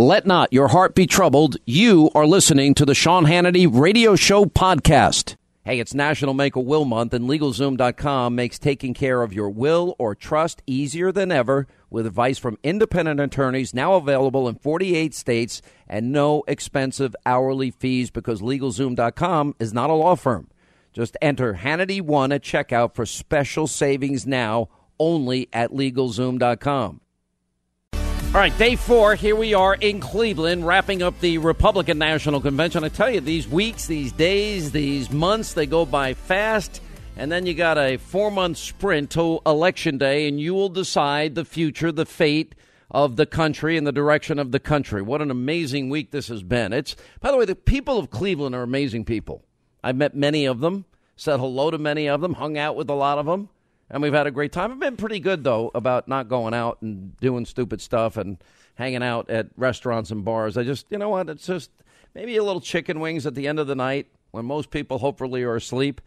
Let not your heart be troubled. You are listening to the Sean Hannity Radio Show podcast. Hey, it's National Make a Will Month, and LegalZoom.com makes taking care of your will or trust easier than ever with advice from independent attorneys now available in 48 states and no expensive hourly fees because LegalZoom.com is not a law firm. Just enter Hannity1 at checkout for special savings now only at LegalZoom.com. All right, day four. Here we are in Cleveland, wrapping up the Republican National Convention. I tell you, these weeks, these days, these months, they go by fast. And then you got a four month sprint till Election Day, and you will decide the future, the fate of the country and the direction of the country. What an amazing week this has been. It's, by the way, the people of Cleveland are amazing people. I've met many of them, said hello to many of them, hung out with a lot of them and we've had a great time. I've been pretty good though about not going out and doing stupid stuff and hanging out at restaurants and bars. I just, you know what? It's just maybe a little chicken wings at the end of the night when most people hopefully are asleep.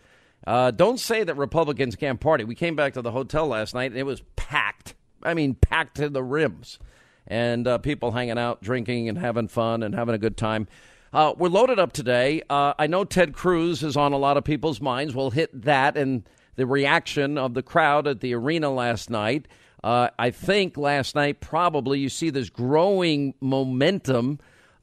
Uh, don't say that Republicans can't party. We came back to the hotel last night and it was packed. I mean, packed to the rims, and uh, people hanging out, drinking, and having fun and having a good time. Uh, we're loaded up today. Uh, I know Ted Cruz is on a lot of people's minds. We'll hit that and the reaction of the crowd at the arena last night. Uh, I think last night probably you see this growing momentum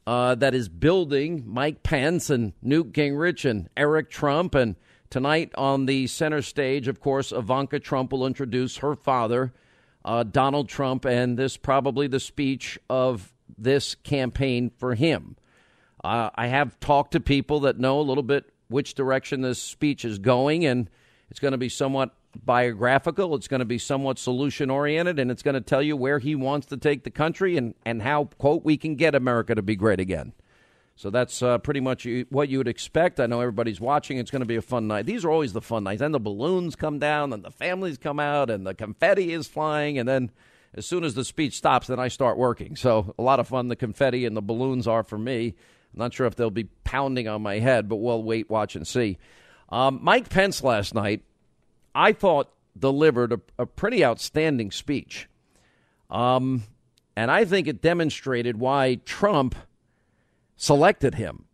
uh, that is building. Mike Pence and Newt Gingrich and Eric Trump. And tonight on the center stage, of course, Ivanka Trump will introduce her father, uh, Donald Trump, and this probably the speech of this campaign for him. Uh, I have talked to people that know a little bit which direction this speech is going, and it's going to be somewhat biographical. It's going to be somewhat solution oriented, and it's going to tell you where he wants to take the country and, and how, quote, we can get America to be great again. So that's uh, pretty much what you would expect. I know everybody's watching. It's going to be a fun night. These are always the fun nights. Then the balloons come down, and the families come out, and the confetti is flying. And then as soon as the speech stops, then I start working. So a lot of fun the confetti and the balloons are for me. I'm not sure if they'll be pounding on my head, but we'll wait, watch, and see. Um, Mike Pence last night, I thought, delivered a, a pretty outstanding speech. Um, and I think it demonstrated why Trump selected him.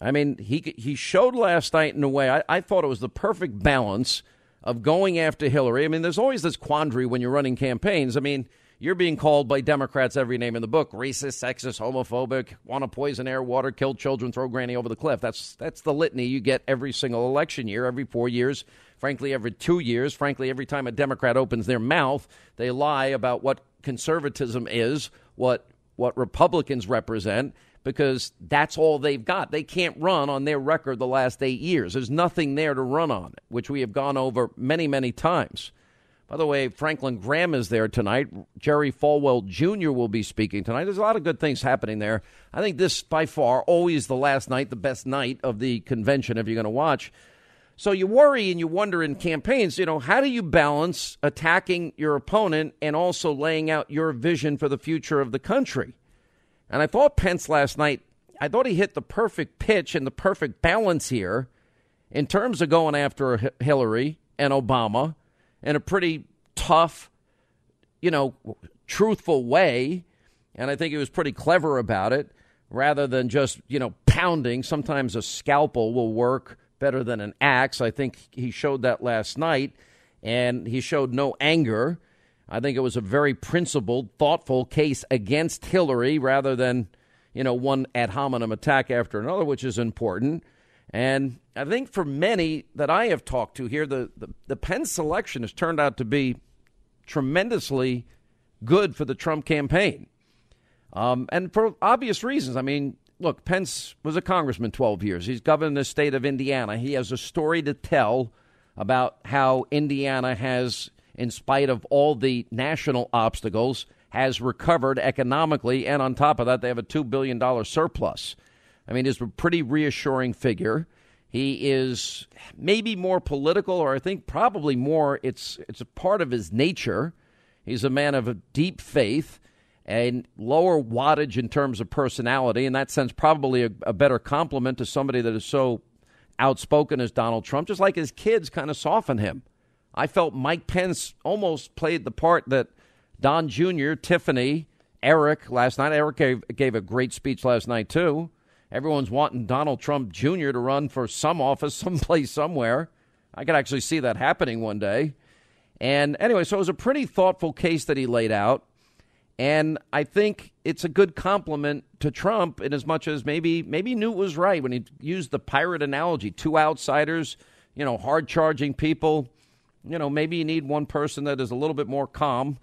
I mean, he, he showed last night in a way, I, I thought it was the perfect balance of going after Hillary. I mean, there's always this quandary when you're running campaigns. I mean, you're being called by Democrats every name in the book racist, sexist, homophobic, want to poison air, water, kill children, throw granny over the cliff. That's, that's the litany you get every single election year, every four years, frankly, every two years. Frankly, every time a Democrat opens their mouth, they lie about what conservatism is, what, what Republicans represent. because that's all they've got. They can't run on their record the last eight years. There's nothing there to run on, which we have gone over many, many times. By the way, Franklin Graham is there tonight. Jerry Falwell Jr. will be speaking tonight. There's a lot of good things happening there. I think this, by far, always the last night, the best night of the convention if you're going to watch. So you worry and you wonder in campaigns, you know, how do you balance attacking your opponent and also laying out your vision for the future of the country? And I thought Pence last night, I thought he hit the perfect pitch and the perfect balance here in terms of going after Hillary and Obama in a pretty tough, you know, truthful way. And I think he was pretty clever about it rather than just, you know, pounding. Sometimes a scalpel will work better than an axe. I think he showed that last night. And he showed no anger. I think it was a very principled, thoughtful case against Hillary rather than, you know, one ad hominem attack after another, which is important. And I think for many that I have talked to here, the, the, the Pence selection has turned out to be tremendously good for the Trump campaign. Um, and for obvious reasons. I mean, look, Pence was a congressman 12 years. He's governed the state of Indiana. He has a story to tell about how Indiana has, in spite of all the national obstacles, has recovered economically. And on top of that, they have a $2 billion surplus. I mean, he's a pretty reassuring figure. He is maybe more political, or I think probably more. It's it's a part of his nature. He's a man of a deep faith and lower wattage in terms of personality. In that sense, probably a, a better complement to somebody that is so outspoken as Donald Trump. Just like his kids kind of soften him. I felt Mike Pence almost played the part that Don Jr., Tiffany, Eric last night. Eric gave, gave a great speech last night too. Everyone's wanting Donald Trump Jr. to run for some office, someplace, somewhere. I could actually see that happening one day. And anyway, so it was a pretty thoughtful case that he laid out. And I think it's a good complement to Trump in as much as maybe maybe Newt was right when he used the pirate analogy. Two outsiders, you know, hard charging people. You know, maybe you need one person that is a little bit more calm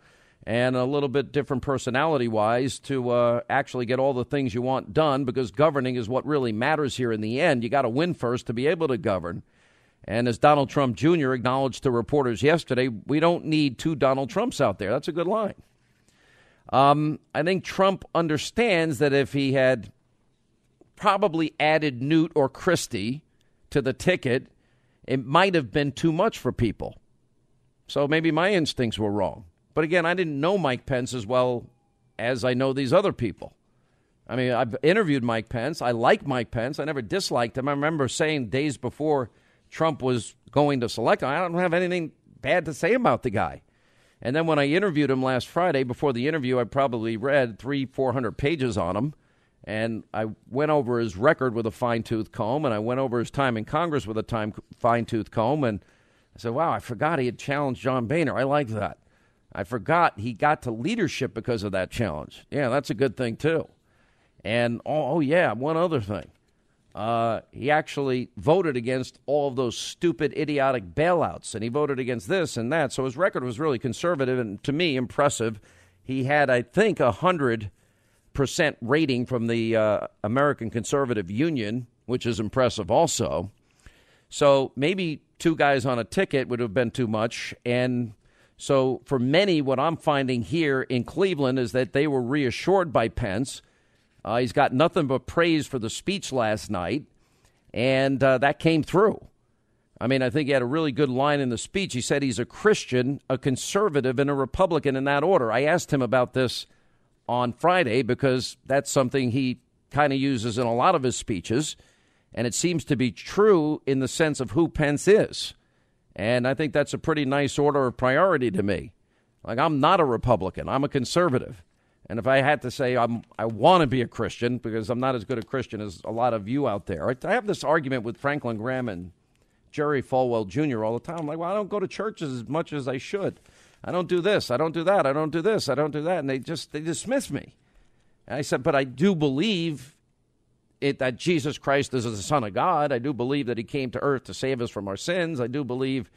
and a little bit different personality wise to uh, actually get all the things you want done because governing is what really matters here in the end. You got to win first to be able to govern. And as Donald Trump Jr. acknowledged to reporters yesterday, we don't need two Donald Trumps out there. That's a good line. Um, I think Trump understands that if he had probably added Newt or Christie to the ticket, it might have been too much for people. So maybe my instincts were wrong. But again, I didn't know Mike Pence as well as I know these other people. I mean, I've interviewed Mike Pence. I like Mike Pence. I never disliked him. I remember saying days before Trump was going to select him, I don't have anything bad to say about the guy. And then when I interviewed him last Friday, before the interview, I probably read three, four hundred pages on him. And I went over his record with a fine tooth comb, and I went over his time in Congress with a time fine tooth comb. And I said, wow, I forgot he had challenged John Boehner. I like that. I forgot he got to leadership because of that challenge. Yeah, that's a good thing, too. And, oh, oh yeah, one other thing. Uh, he actually voted against all of those stupid, idiotic bailouts, and he voted against this and that. So his record was really conservative and, to me, impressive. He had, I think, a 100% rating from the uh, American Conservative Union, which is impressive also. So maybe two guys on a ticket would have been too much. And so, for many, what I'm finding here in Cleveland is that they were reassured by Pence. Uh, he's got nothing but praise for the speech last night, and uh, that came through. I mean, I think he had a really good line in the speech. He said he's a Christian, a conservative, and a Republican in that order. I asked him about this on Friday because that's something he kind of uses in a lot of his speeches, and it seems to be true in the sense of who Pence is. And I think that's a pretty nice order of priority to me. Like, I'm not a Republican, I'm a conservative. And if I had to say I'm, I want to be a Christian, because I'm not as good a Christian as a lot of you out there, I have this argument with Franklin Graham and Jerry Falwell Jr. all the time. I'm like, well, I don't go to churches as much as I should. I don't do this. I don't do that. I don't do this. I don't do that. And they just they dismiss me. And I said, but I do believe it, that Jesus Christ is the Son of God. I do believe that He came to earth to save us from our sins. I do believe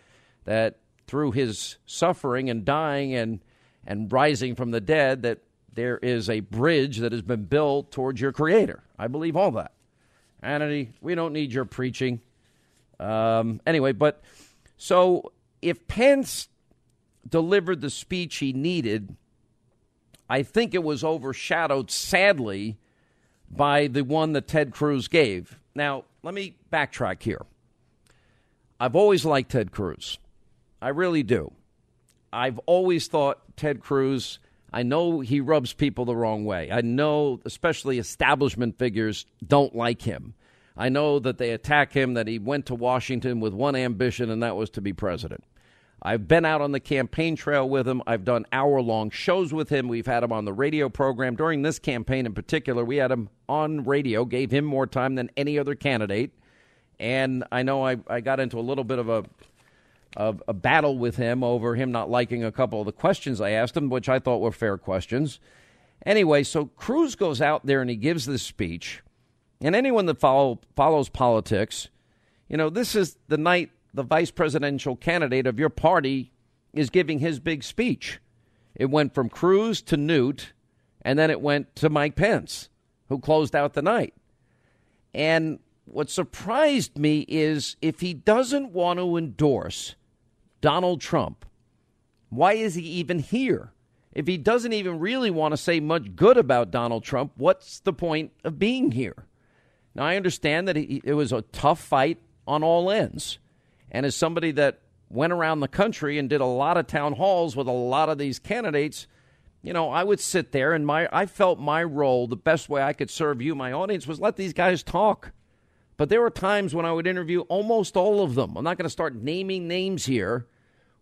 that through His suffering and dying and and rising from the dead, that there is a bridge that has been built towards your creator. I believe all that. Hannity, we don't need your preaching. Um, anyway, but so if Pence delivered the speech he needed, I think it was overshadowed, sadly, by the one that Ted Cruz gave. Now, let me backtrack here. I've always liked Ted Cruz. I really do. I've always thought Ted Cruz, I know he rubs people the wrong way. I know, especially establishment figures, don't like him. I know that they attack him, that he went to Washington with one ambition, and that was to be president. I've been out on the campaign trail with him. I've done hour long shows with him. We've had him on the radio program. During this campaign in particular, we had him on radio, gave him more time than any other candidate. And I know I, I got into a little bit of a, of a battle with him over him not liking a couple of the questions I asked him, which I thought were fair questions. Anyway, so Cruz goes out there and he gives this speech. And anyone that follow, follows politics, you know, this is the night the vice presidential candidate of your party is giving his big speech. It went from Cruz to Newt, and then it went to Mike Pence, who closed out the night. And what surprised me is if he doesn't want to endorse Donald Trump, why is he even here? If he doesn't even really want to say much good about Donald Trump, what's the point of being here? Now, I understand that he, it was a tough fight on all ends. And as somebody that went around the country and did a lot of town halls with a lot of these candidates, you know, I would sit there and my I felt my role, the best way I could serve you, my audience, was let these guys talk. But there were times when I would interview almost all of them. I'm not going to start naming names here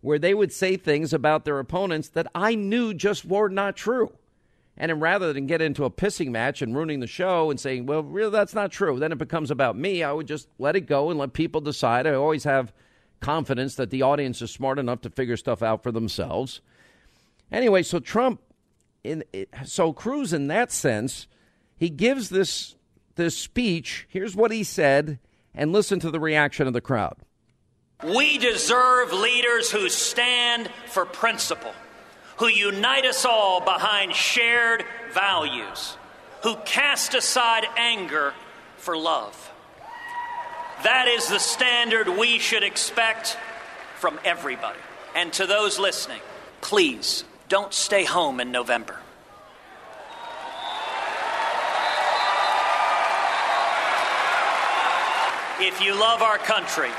where they would say things about their opponents that I knew just were not true. And then rather than get into a pissing match and ruining the show and saying, well, really, that's not true, then it becomes about me, I would just let it go and let people decide. I always have confidence that the audience is smart enough to figure stuff out for themselves. Anyway, so Trump, in, so Cruz, in that sense, he gives this this speech. Here's what he said, and listen to the reaction of the crowd. We deserve leaders who stand for principle who unite us all behind shared values, who cast aside anger for love. That is the standard we should expect from everybody. And to those listening, please don't stay home in November. If you love our country,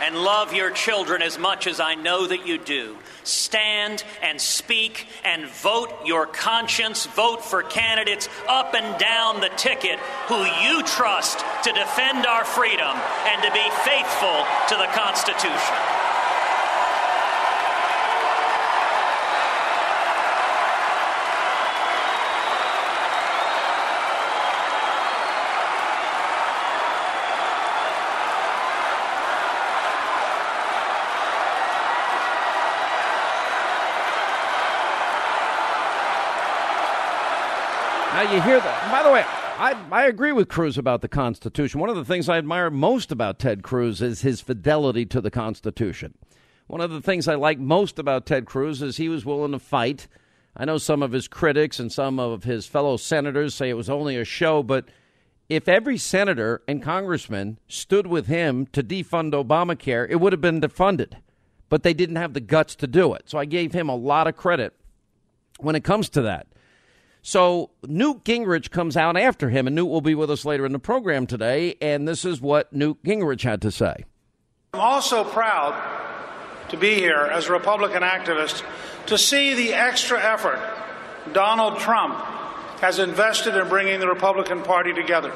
and love your children as much as I know that you do. Stand and speak and vote your conscience. Vote for candidates up and down the ticket who you trust to defend our freedom and to be faithful to the Constitution. You hear that. By the way, I, I agree with Cruz about the Constitution. One of the things I admire most about Ted Cruz is his fidelity to the Constitution. One of the things I like most about Ted Cruz is he was willing to fight. I know some of his critics and some of his fellow senators say it was only a show, but if every senator and congressman stood with him to defund Obamacare, it would have been defunded. But they didn't have the guts to do it. So I gave him a lot of credit when it comes to that. So Newt Gingrich comes out after him, and Newt will be with us later in the program today. And this is what Newt Gingrich had to say. I'm also proud to be here as a Republican activist to see the extra effort Donald Trump has invested in bringing the Republican Party together.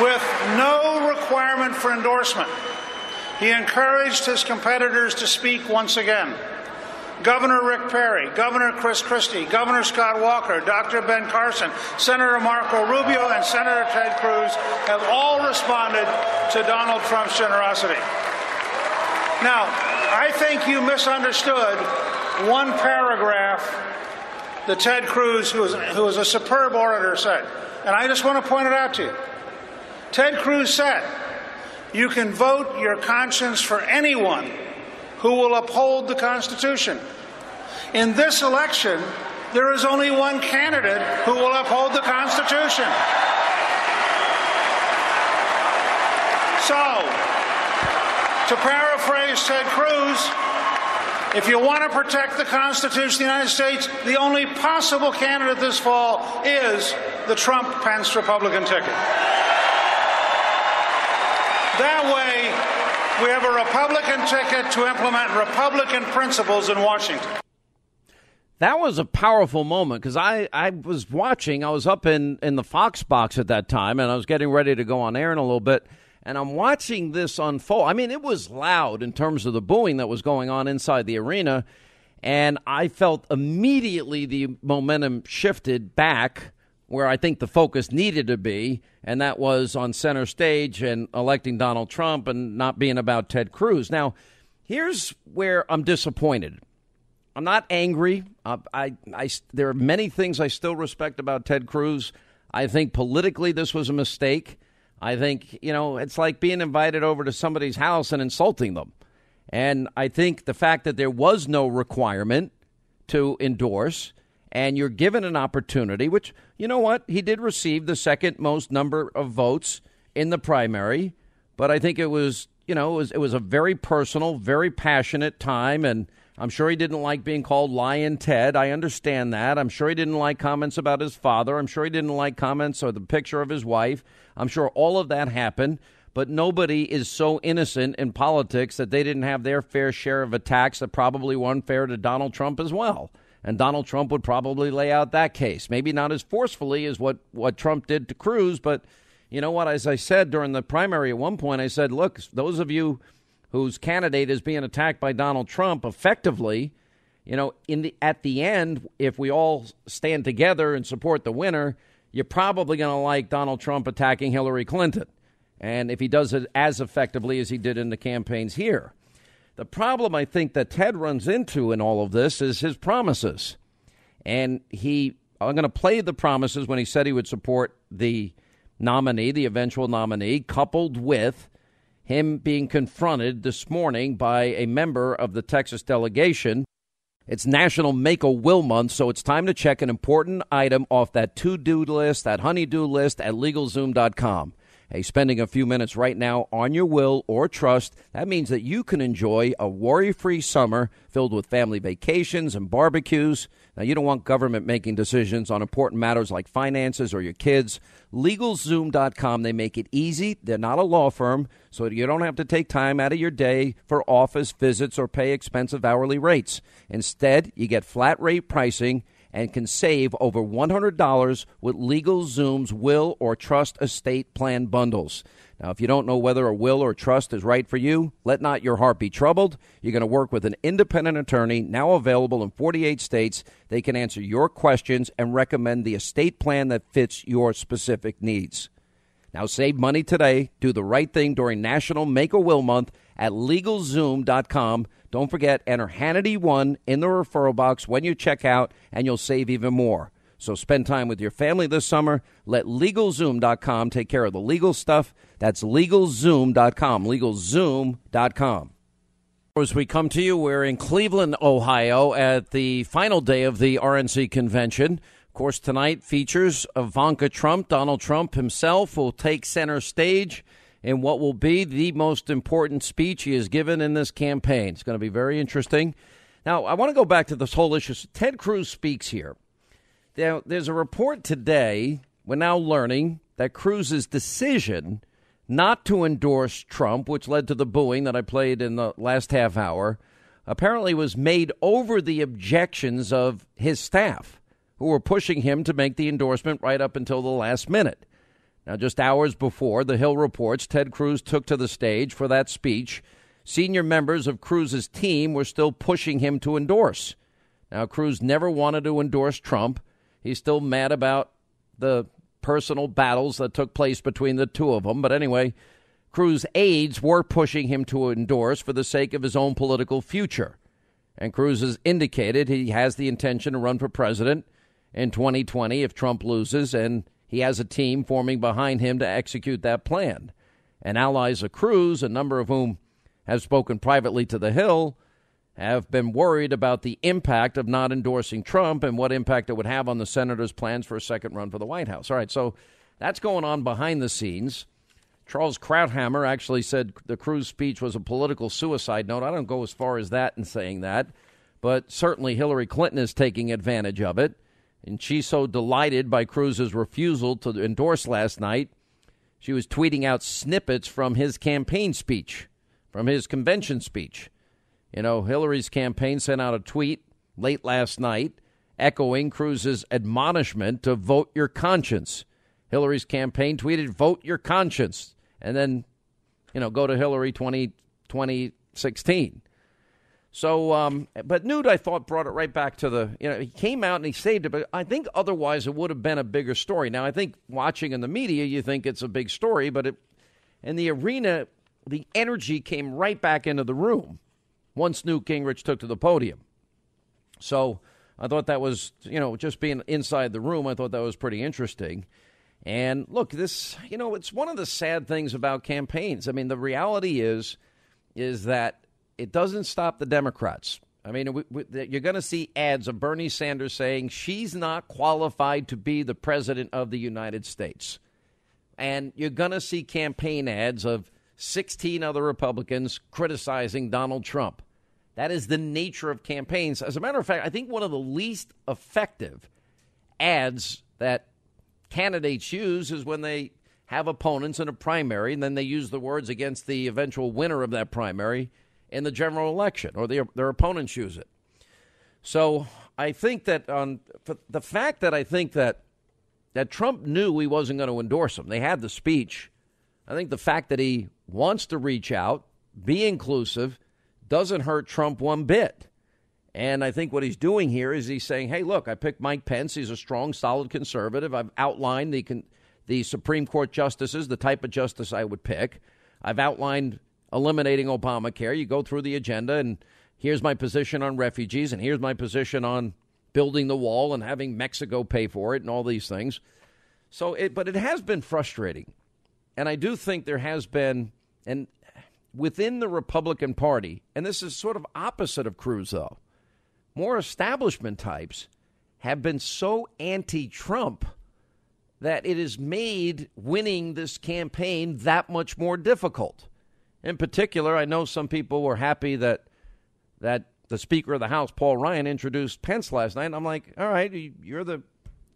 With no requirement for endorsement, he encouraged his competitors to speak once again. Governor Rick Perry, Governor Chris Christie, Governor Scott Walker, Dr. Ben Carson, Senator Marco Rubio, and Senator Ted Cruz have all responded to Donald Trump's generosity. Now, I think you misunderstood one paragraph that Ted Cruz, who is, who is a superb orator, said. And I just want to point it out to you. Ted Cruz said, You can vote your conscience for anyone who will uphold the Constitution. In this election, there is only one candidate who will uphold the Constitution. So, to paraphrase Ted Cruz, if you want to protect the Constitution of the United States, the only possible candidate this fall is the Trump Pence Republican ticket. That way, we have a Republican ticket to implement Republican principles in Washington. That was a powerful moment because I, I was watching. I was up in, in the Fox box at that time, and I was getting ready to go on air in a little bit. And I'm watching this unfold. I mean, it was loud in terms of the booing that was going on inside the arena. And I felt immediately the momentum shifted back where I think the focus needed to be, and that was on center stage and electing Donald Trump and not being about Ted Cruz. Now, here's where I'm disappointed. I'm not angry. Uh, I, I, there are many things I still respect about Ted Cruz. I think politically this was a mistake. I think, you know, it's like being invited over to somebody's house and insulting them. And I think the fact that there was no requirement to endorse and you're given an opportunity, which, you know what, he did receive the second most number of votes in the primary, but I think it was, you know, it was, it was a very personal, very passionate time. And I'm sure he didn't like being called Lyin' Ted. I understand that. I'm sure he didn't like comments about his father. I'm sure he didn't like comments or the picture of his wife. I'm sure all of that happened. But nobody is so innocent in politics that they didn't have their fair share of attacks that probably were unfair to Donald Trump as well. And Donald Trump would probably lay out that case. Maybe not as forcefully as what, what Trump did to Cruz, but you know what? As I said during the primary at one point, I said, look, those of you whose candidate is being attacked by Donald Trump effectively, you know, in the at the end, if we all stand together and support the winner, you're probably going to like Donald Trump attacking Hillary Clinton. And if he does it as effectively as he did in the campaigns here. The problem I think that Ted runs into in all of this is his promises. And he I'm going to play the promises when he said he would support the nominee, the eventual nominee, coupled with him being confronted this morning by a member of the Texas delegation. It's National Make a Will Month, so it's time to check an important item off that to do list, that honeydew list at LegalZoom.com. Hey, spending a few minutes right now on your will or trust, that means that you can enjoy a worry free summer filled with family vacations and barbecues. Now, you don't want government making decisions on important matters like finances or your kids. LegalZoom.com, they make it easy. They're not a law firm, so you don't have to take time out of your day for office visits or pay expensive hourly rates. Instead, you get flat rate pricing and can save over $100 with LegalZoom's will or trust estate plan bundles. Now, if you don't know whether a will or trust is right for you, let not your heart be troubled. You're going to work with an independent attorney now available in 48 states. They can answer your questions and recommend the estate plan that fits your specific needs. Now, save money today. Do the right thing during National Make a Will Month at LegalZoom.com. Don't forget, enter Hannity1 in the referral box when you check out, and you'll save even more. So spend time with your family this summer. Let LegalZoom.com take care of the legal stuff. That's LegalZoom.com. LegalZoom.com. As we come to you, we're in Cleveland, Ohio, at the final day of the RNC convention. Of course, tonight features Ivanka Trump. Donald Trump himself will take center stage in what will be the most important speech he has given in this campaign. It's going to be very interesting. Now, I want to go back to this whole issue. Ted Cruz speaks here. Now, there's a report today, we're now learning that Cruz's decision not to endorse Trump, which led to the booing that I played in the last half hour, apparently was made over the objections of his staff, who were pushing him to make the endorsement right up until the last minute. Now, just hours before, The Hill reports Ted Cruz took to the stage for that speech. Senior members of Cruz's team were still pushing him to endorse. Now, Cruz never wanted to endorse Trump. He's still mad about the personal battles that took place between the two of them. But anyway, Cruz aides were pushing him to endorse for the sake of his own political future. And Cruz has indicated he has the intention to run for president in 2020 if Trump loses, and he has a team forming behind him to execute that plan. And allies of Cruz, a number of whom have spoken privately to The Hill, have been worried about the impact of not endorsing Trump and what impact it would have on the senator's plans for a second run for the White House. All right, so that's going on behind the scenes. Charles Krauthammer actually said the Cruz speech was a political suicide note. I don't go as far as that in saying that, but certainly Hillary Clinton is taking advantage of it. And she's so delighted by Cruz's refusal to endorse last night. She was tweeting out snippets from his campaign speech, from his convention speech. You know, Hillary's campaign sent out a tweet late last night echoing Cruz's admonishment to vote your conscience. Hillary's campaign tweeted, vote your conscience, and then, you know, go to Hillary 20, 2016. So, um, but Newt, I thought, brought it right back to the, you know, he came out and he saved it, but I think otherwise it would have been a bigger story. Now, I think watching in the media, you think it's a big story, but it, in the arena, the energy came right back into the room once Newt Gingrich took to the podium. So I thought that was, you know, just being inside the room, I thought that was pretty interesting. And look, this, you know, it's one of the sad things about campaigns. I mean, the reality is, is that it doesn't stop the Democrats. I mean, we, we, you're going to see ads of Bernie Sanders saying she's not qualified to be the president of the United States. And you're going to see campaign ads of 16 other Republicans criticizing Donald Trump. That is the nature of campaigns. As a matter of fact, I think one of the least effective ads that candidates use is when they have opponents in a primary and then they use the words against the eventual winner of that primary in the general election or their, their opponents use it. So I think that on the fact that I think that that Trump knew he wasn't going to endorse him. They had the speech. I think the fact that he wants to reach out, be inclusive, doesn't hurt Trump one bit. And I think what he's doing here is he's saying, hey, look, I picked Mike Pence. He's a strong, solid conservative. I've outlined the, the Supreme Court justices, the type of justice I would pick. I've outlined eliminating Obamacare. You go through the agenda, and here's my position on refugees, and here's my position on building the wall and having Mexico pay for it, and all these things. So, it, but it has been frustrating. And I do think there has been, and within the Republican Party, and this is sort of opposite of Cruz, though, more establishment types have been so anti Trump that it has made winning this campaign that much more difficult. In particular, I know some people were happy that that the Speaker of the House, Paul Ryan, introduced Pence last night. And I'm like, all right, you're the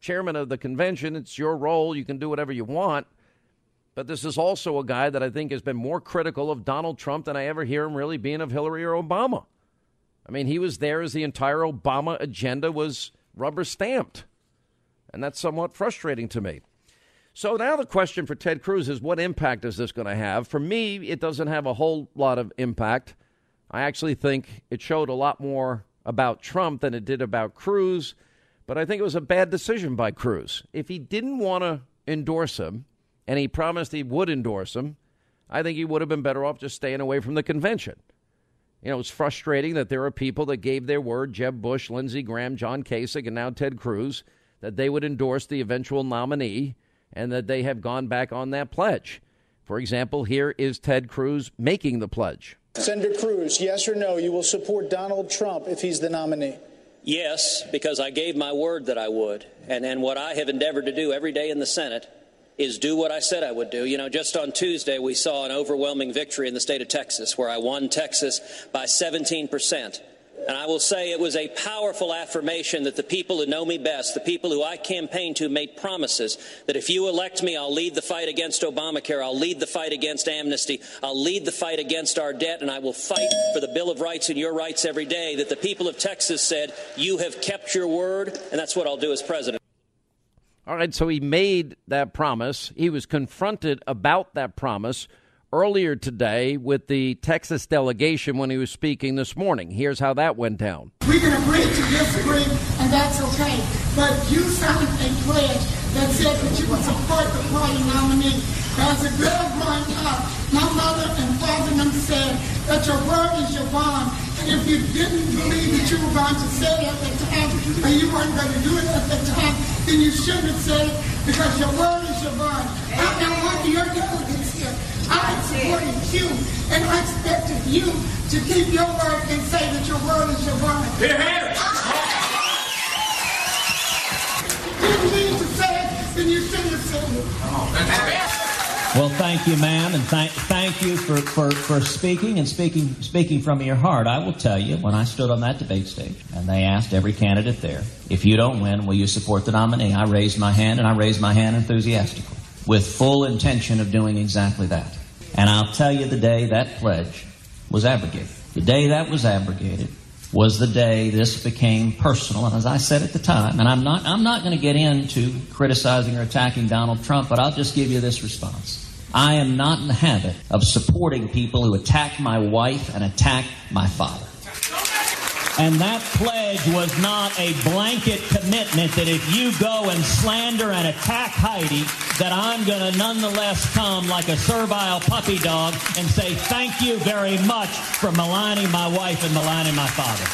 chairman of the convention. It's your role. You can do whatever you want. But this is also a guy that I think has been more critical of Donald Trump than I ever hear him really being of Hillary or Obama. I mean, he was there as the entire Obama agenda was rubber stamped. And that's somewhat frustrating to me. So now the question for Ted Cruz is what impact is this going to have? For me, it doesn't have a whole lot of impact. I actually think it showed a lot more about Trump than it did about Cruz, but I think it was a bad decision by Cruz. If he didn't want to endorse him, and he promised he would endorse him, I think he would have been better off just staying away from the convention. You know, it's frustrating that there are people that gave their word, Jeb Bush, Lindsey Graham, John Kasich, and now Ted Cruz, that they would endorse the eventual nominee and that they have gone back on that pledge. For example, here is Ted Cruz making the pledge. Senator Cruz, yes or no, you will support Donald Trump if he's the nominee? Yes, because I gave my word that I would. And, and what I have endeavored to do every day in the Senate is do what I said I would do. You know, just on Tuesday, we saw an overwhelming victory in the state of Texas, where I won Texas by 17 percent. And I will say it was a powerful affirmation that the people who know me best, the people who I campaigned to, made promises that if you elect me, I'll lead the fight against Obamacare, I'll lead the fight against amnesty, I'll lead the fight against our debt, and I will fight for the Bill of Rights and your rights every day. That the people of Texas said, You have kept your word, and that's what I'll do as president. All right, so he made that promise. He was confronted about that promise earlier today with the Texas delegation when he was speaking this morning. Here's how that went down. We can agree to disagree, and that's okay. But you signed a pledge that said that you would support the party nominee. As a girl growing up, my mother and father them said that your word is your bond. And if you didn't believe that you were going to say it at the time, or you weren't going to do it at the time, then you shouldn't have said it because your word is your bond. I'm not one of your. I supported you, and I expected you to keep your word and say that your word is your bond. Here, here. You need to say it, then you shouldn't have said it. Well, thank you, ma'am, and thank thank you for, for, for speaking and speaking speaking from your heart. I will tell you, when I stood on that debate stage and they asked every candidate there, if you don't win, will you support the nominee? I raised my hand and I raised my hand enthusiastically, with full intention of doing exactly that. And I'll tell you the day that pledge was abrogated. The day that was abrogated was the day this became personal. And as I said at the time, and I'm not, I'm not going to get into criticizing or attacking Donald Trump, but I'll just give you this response. I am not in the habit of supporting people who attack my wife and attack my father. And that pledge was not a blanket commitment that if you go and slander and attack Heidi, that I'm going to nonetheless come like a servile puppy dog and say thank you very much for maligning my wife and maligning my father.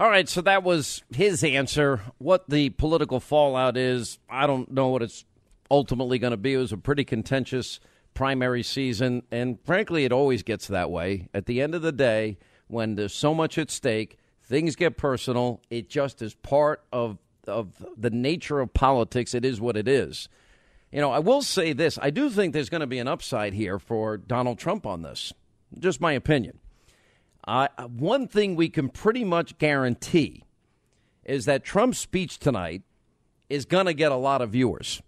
All right, so that was his answer. What the political fallout is, I don't know what it's ultimately going to be. It was a pretty contentious primary season, and frankly, it always gets that way. At the end of the day, when there's so much at stake, things get personal. It just is part of of the nature of politics. It is what it is. You know, I will say this: I do think there's going to be an upside here for Donald Trump on this. Just my opinion. Uh, one thing we can pretty much guarantee is that Trump's speech tonight is going to get a lot of viewers.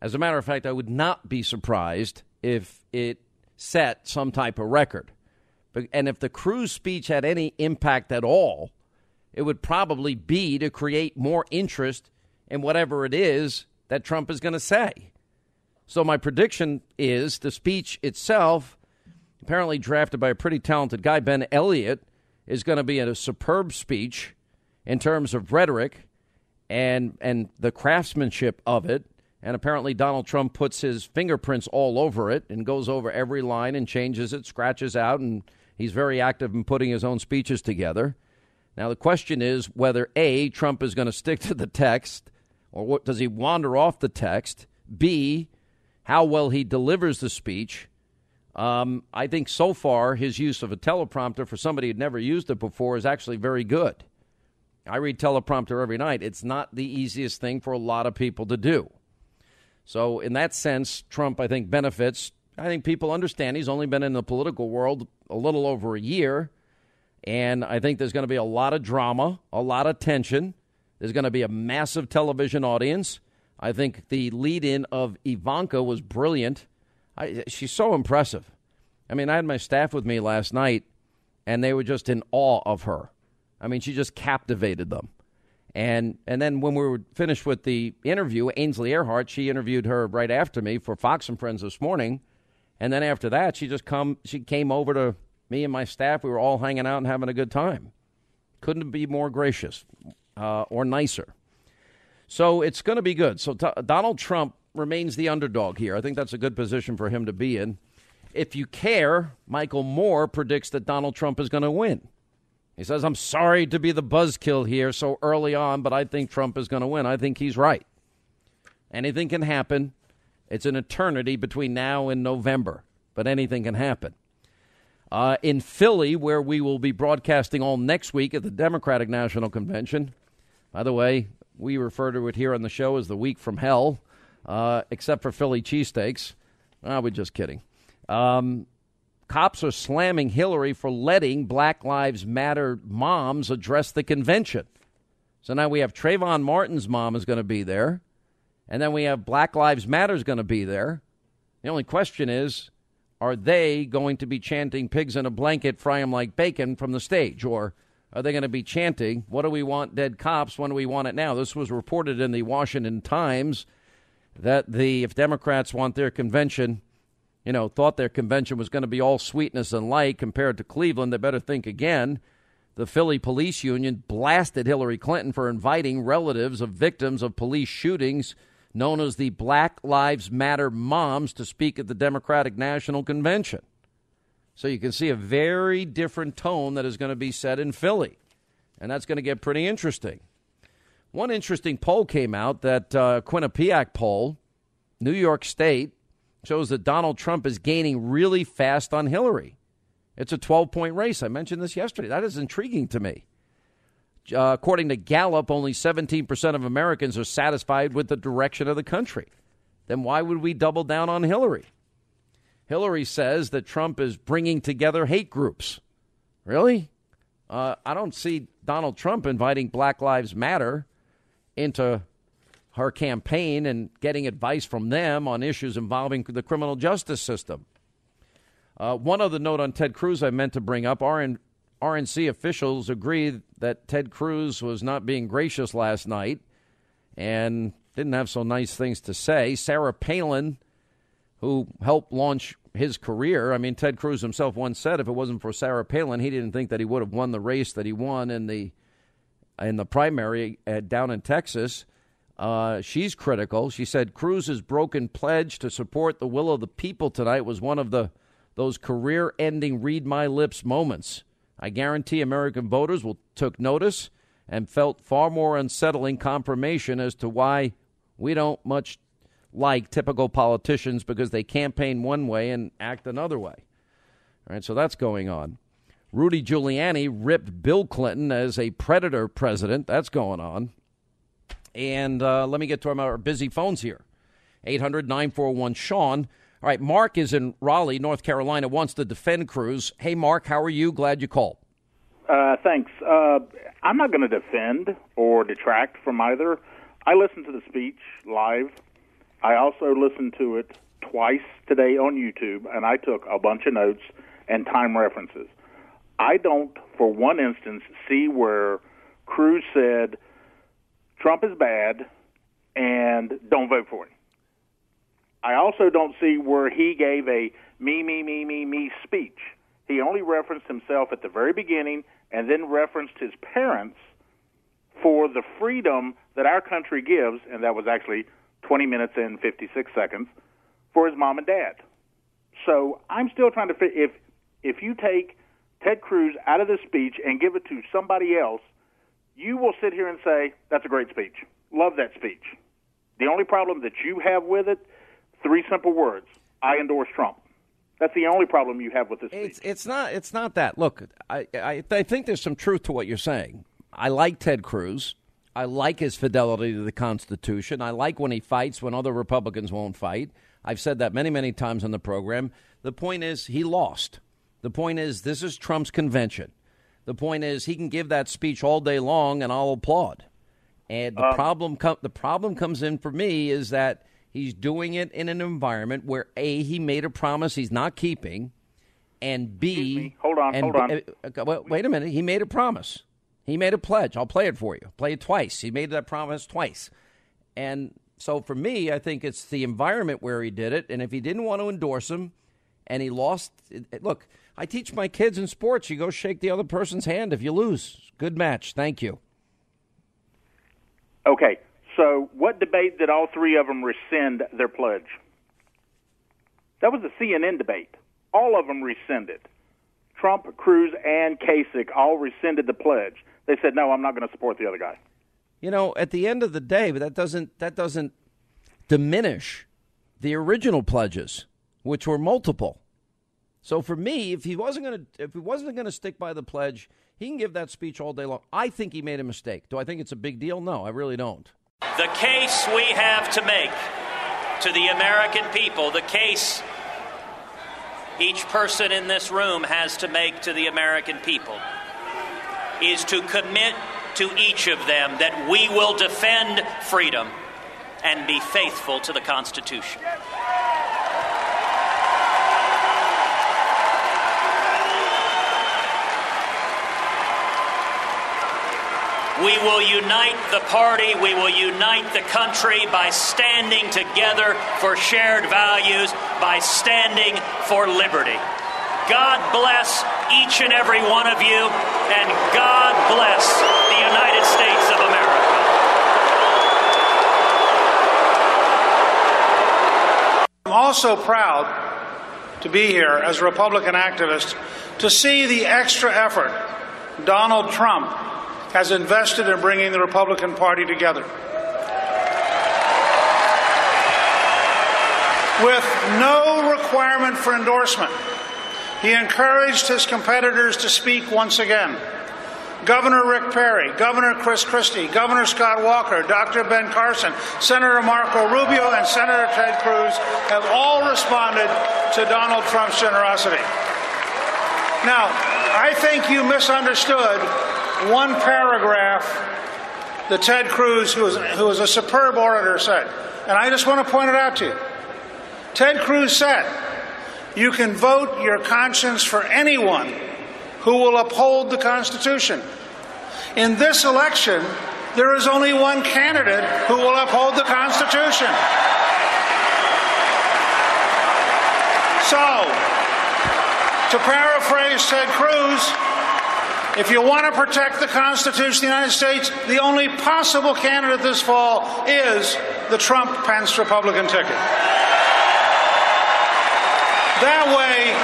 As a matter of fact, I would not be surprised if it set some type of record. And if the Cruz speech had any impact at all, it would probably be to create more interest in whatever it is that Trump is going to say. So my prediction is the speech itself, apparently drafted by a pretty talented guy, Ben Elliott, is going to be a superb speech in terms of rhetoric and and the craftsmanship of it and apparently, Donald Trump puts his fingerprints all over it and goes over every line and changes it, scratches out, and he's very active in putting his own speeches together. Now, the question is whether A, Trump is going to stick to the text, or what, does he wander off the text? B, how well he delivers the speech. Um, I think so far his use of a teleprompter for somebody who'd never used it before is actually very good. I read teleprompter every night. It's not the easiest thing for a lot of people to do. So, in that sense, Trump, I think, benefits. I think people understand he's only been in the political world a little over a year. And I think there's going to be a lot of drama, a lot of tension. There's going to be a massive television audience. I think the lead in of Ivanka was brilliant. I, she's so impressive. I mean, I had my staff with me last night, and they were just in awe of her. I mean, she just captivated them. And and then when we were finished with the interview, Ainsley Earhardt, she interviewed her right after me for Fox and Friends this morning. And then after that, she just come she came over to me and my staff. We were all hanging out and having a good time. Couldn't be more gracious uh, or nicer. So it's going to be good. So t- Donald Trump remains the underdog here. I think that's a good position for him to be in. If you care, Michael Moore predicts that Donald Trump is going to win. He says, I'm sorry to be the buzzkill here so early on, but I think Trump is going to win. I think he's right. Anything can happen. It's an eternity between now and November, but anything can happen. Uh, in Philly, where we will be broadcasting all next week at the Democratic National Convention. By the way, we refer to it here on the show as the week from hell, uh, except for Philly cheesesteaks. Ah, we're just kidding. Um, Cops are slamming Hillary for letting Black Lives Matter moms address the convention. So now we have Trayvon Martin's mom is going to be there, and then we have Black Lives Matter is going to be there. The only question is, are they going to be chanting "pigs in a blanket, fry them like bacon" from the stage, or are they going to be chanting "What do we want, dead cops? When do we want it now?" This was reported in the Washington Times that the if Democrats want their convention you know, thought their convention was going to be all sweetness and light compared to Cleveland, they better think again. The Philly Police Union blasted Hillary Clinton for inviting relatives of victims of police shootings known as the Black Lives Matter Moms to speak at the Democratic National Convention. So you can see a very different tone that is going to be set in Philly. And that's going to get pretty interesting. One interesting poll came out that uh, Quinnipiac poll, New York State, shows that Donald Trump is gaining really fast on Hillary. It's a 12 point race. I mentioned this yesterday. That is intriguing to me. Uh, according to Gallup, only 17% of Americans are satisfied with the direction of the country. Then why would we double down on Hillary? Hillary says that Trump is bringing together hate groups. Really? Uh, I don't see Donald Trump inviting Black Lives Matter into her campaign and getting advice from them on issues involving the criminal justice system. Uh, one other note on Ted Cruz I meant to bring up RN, RNC officials agreed that Ted Cruz was not being gracious last night and didn't have so nice things to say. Sarah Palin, who helped launch his career, I mean, Ted Cruz himself once said if it wasn't for Sarah Palin, he didn't think that he would have won the race that he won in the in the primary uh, down in Texas. Uh, she's critical. She said Cruz's broken pledge to support the will of the people tonight was one of the those career-ending "read my lips" moments. I guarantee American voters will took notice and felt far more unsettling confirmation as to why we don't much like typical politicians because they campaign one way and act another way. All right, so that's going on. Rudy Giuliani ripped Bill Clinton as a predator president. That's going on. And uh, let me get to our busy phones here 800 941 Sean. All right, Mark is in Raleigh, North Carolina, wants to defend Cruz. Hey, Mark, how are you? Glad you called. Uh, thanks. Uh, I'm not going to defend or detract from either. I listened to the speech live. I also listened to it twice today on YouTube, and I took a bunch of notes and time references. I don't, for one instance, see where Cruz said Trump is bad and don't vote for him. I also don't see where he gave a me, me, me, me, me speech. He only referenced himself at the very beginning and then referenced his parents for the freedom that our country gives, and that was actually 20 minutes and 56 seconds for his mom and dad. So I'm still trying to fit if if you take Ted Cruz out of the speech and give it to somebody else, you will sit here and say that's a great speech. Love that speech. The only problem that you have with it, three simple words: I endorse Trump. That's the only problem you have with this speech. It's, it's not. It's not that. Look, I, I I think there's some truth to what you're saying. I like Ted Cruz. I like his fidelity to the Constitution. I like when he fights when other Republicans won't fight. I've said that many, many times on the program. The point is, he lost. The point is, this is Trump's convention. The point is, he can give that speech all day long, and I'll applaud. And the um, problem, com- the problem comes in for me is that he's doing it in an environment where a he made a promise he's not keeping, and b hold on, hold on. Uh, uh, wait a minute, he made a promise. He made a pledge. I'll play it for you. Play it twice. He made that promise twice. And so for me, I think it's the environment where he did it. And if he didn't want to endorse him and he lost, look, I teach my kids in sports you go shake the other person's hand if you lose. Good match. Thank you. Okay. So what debate did all three of them rescind their pledge? That was a CNN debate. All of them rescinded. Trump, Cruz, and Kasich all rescinded the pledge they said no, I'm not going to support the other guy. You know, at the end of the day, but that doesn't that doesn't diminish the original pledges, which were multiple. So for me, if he wasn't going to if he wasn't going to stick by the pledge, he can give that speech all day long. I think he made a mistake. Do I think it's a big deal? No, I really don't. The case we have to make to the American people, the case each person in this room has to make to the American people is to commit to each of them that we will defend freedom and be faithful to the Constitution. We will unite the party, we will unite the country by standing together for shared values, by standing for liberty. God bless each and every one of you, and God bless the United States of America. I'm also proud to be here as a Republican activist to see the extra effort Donald Trump has invested in bringing the Republican Party together. with no requirement for endorsement. He encouraged his competitors to speak once again. Governor Rick Perry, Governor Chris Christie, Governor Scott Walker, Dr. Ben Carson, Senator Marco Rubio, and Senator Ted Cruz have all responded to Donald Trump's generosity. Now, I think you misunderstood one paragraph that Ted Cruz, who is, who is a superb orator, said. And I just want to point it out to you. Ted Cruz said, You can vote your conscience for anyone who will uphold the Constitution. In this election, there is only one candidate who will uphold the Constitution. So, to paraphrase Ted Cruz, if you want to protect the Constitution of the United States, the only possible candidate this fall is the Trump Pence Republican ticket. That way,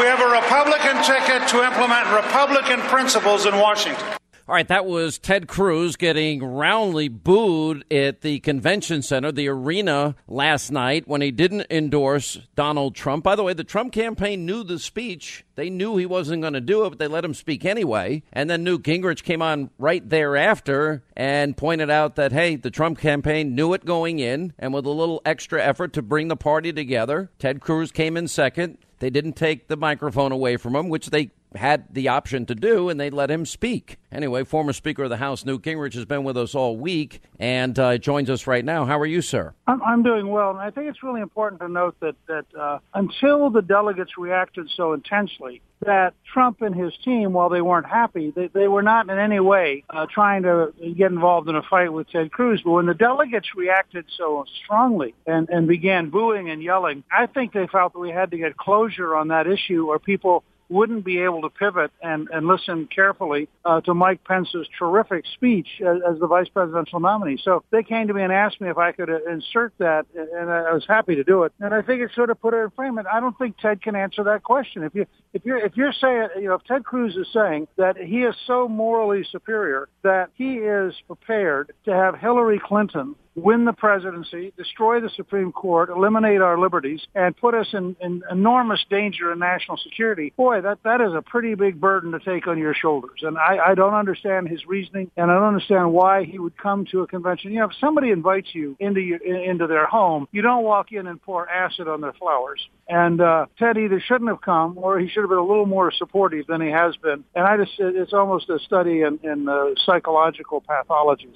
we have a Republican ticket to implement Republican principles in Washington. All right, that was Ted Cruz getting roundly booed at the convention center, the arena, last night when he didn't endorse Donald Trump. By the way, the Trump campaign knew the speech. They knew he wasn't going to do it, but they let him speak anyway. And then Newt Gingrich came on right thereafter and pointed out that, hey, the Trump campaign knew it going in, and with a little extra effort to bring the party together, Ted Cruz came in second. They didn't take the microphone away from him, which they had the option to do, and they let him speak. Anyway, former Speaker of the House Newt Gingrich has been with us all week and uh, joins us right now. How are you, sir? I'm, I'm doing well, and I think it's really important to note that that uh, until the delegates reacted so intensely, that Trump and his team, while they weren't happy, they, they were not in any way uh, trying to get involved in a fight with Ted Cruz. But when the delegates reacted so strongly and, and began booing and yelling, I think they felt that we had to get closure on that issue, or people wouldn't be able to pivot and, and listen carefully uh, to Mike Pence's terrific speech as, as, the vice presidential nominee. So they came to me and asked me if I could uh, insert that, and I was happy to do it. And I think it sort of put it in frame. And I don't think Ted can answer that question. If you if you're if you're saying you know if Ted Cruz is saying that he is so morally superior that he is prepared to have Hillary Clinton win the presidency, destroy the Supreme Court, eliminate our liberties, and put us in, in enormous danger in national security, boy, that, that is a pretty big burden to take on your shoulders. And I, I don't understand his reasoning, and I don't understand why he would come to a convention. You know, if somebody invites you into your, into their home, you don't walk in and pour acid on their flowers. And uh, Ted either shouldn't have come, or he should have been a little more supportive than he has been. And I just, it's almost a study in, in uh, psychological pathology.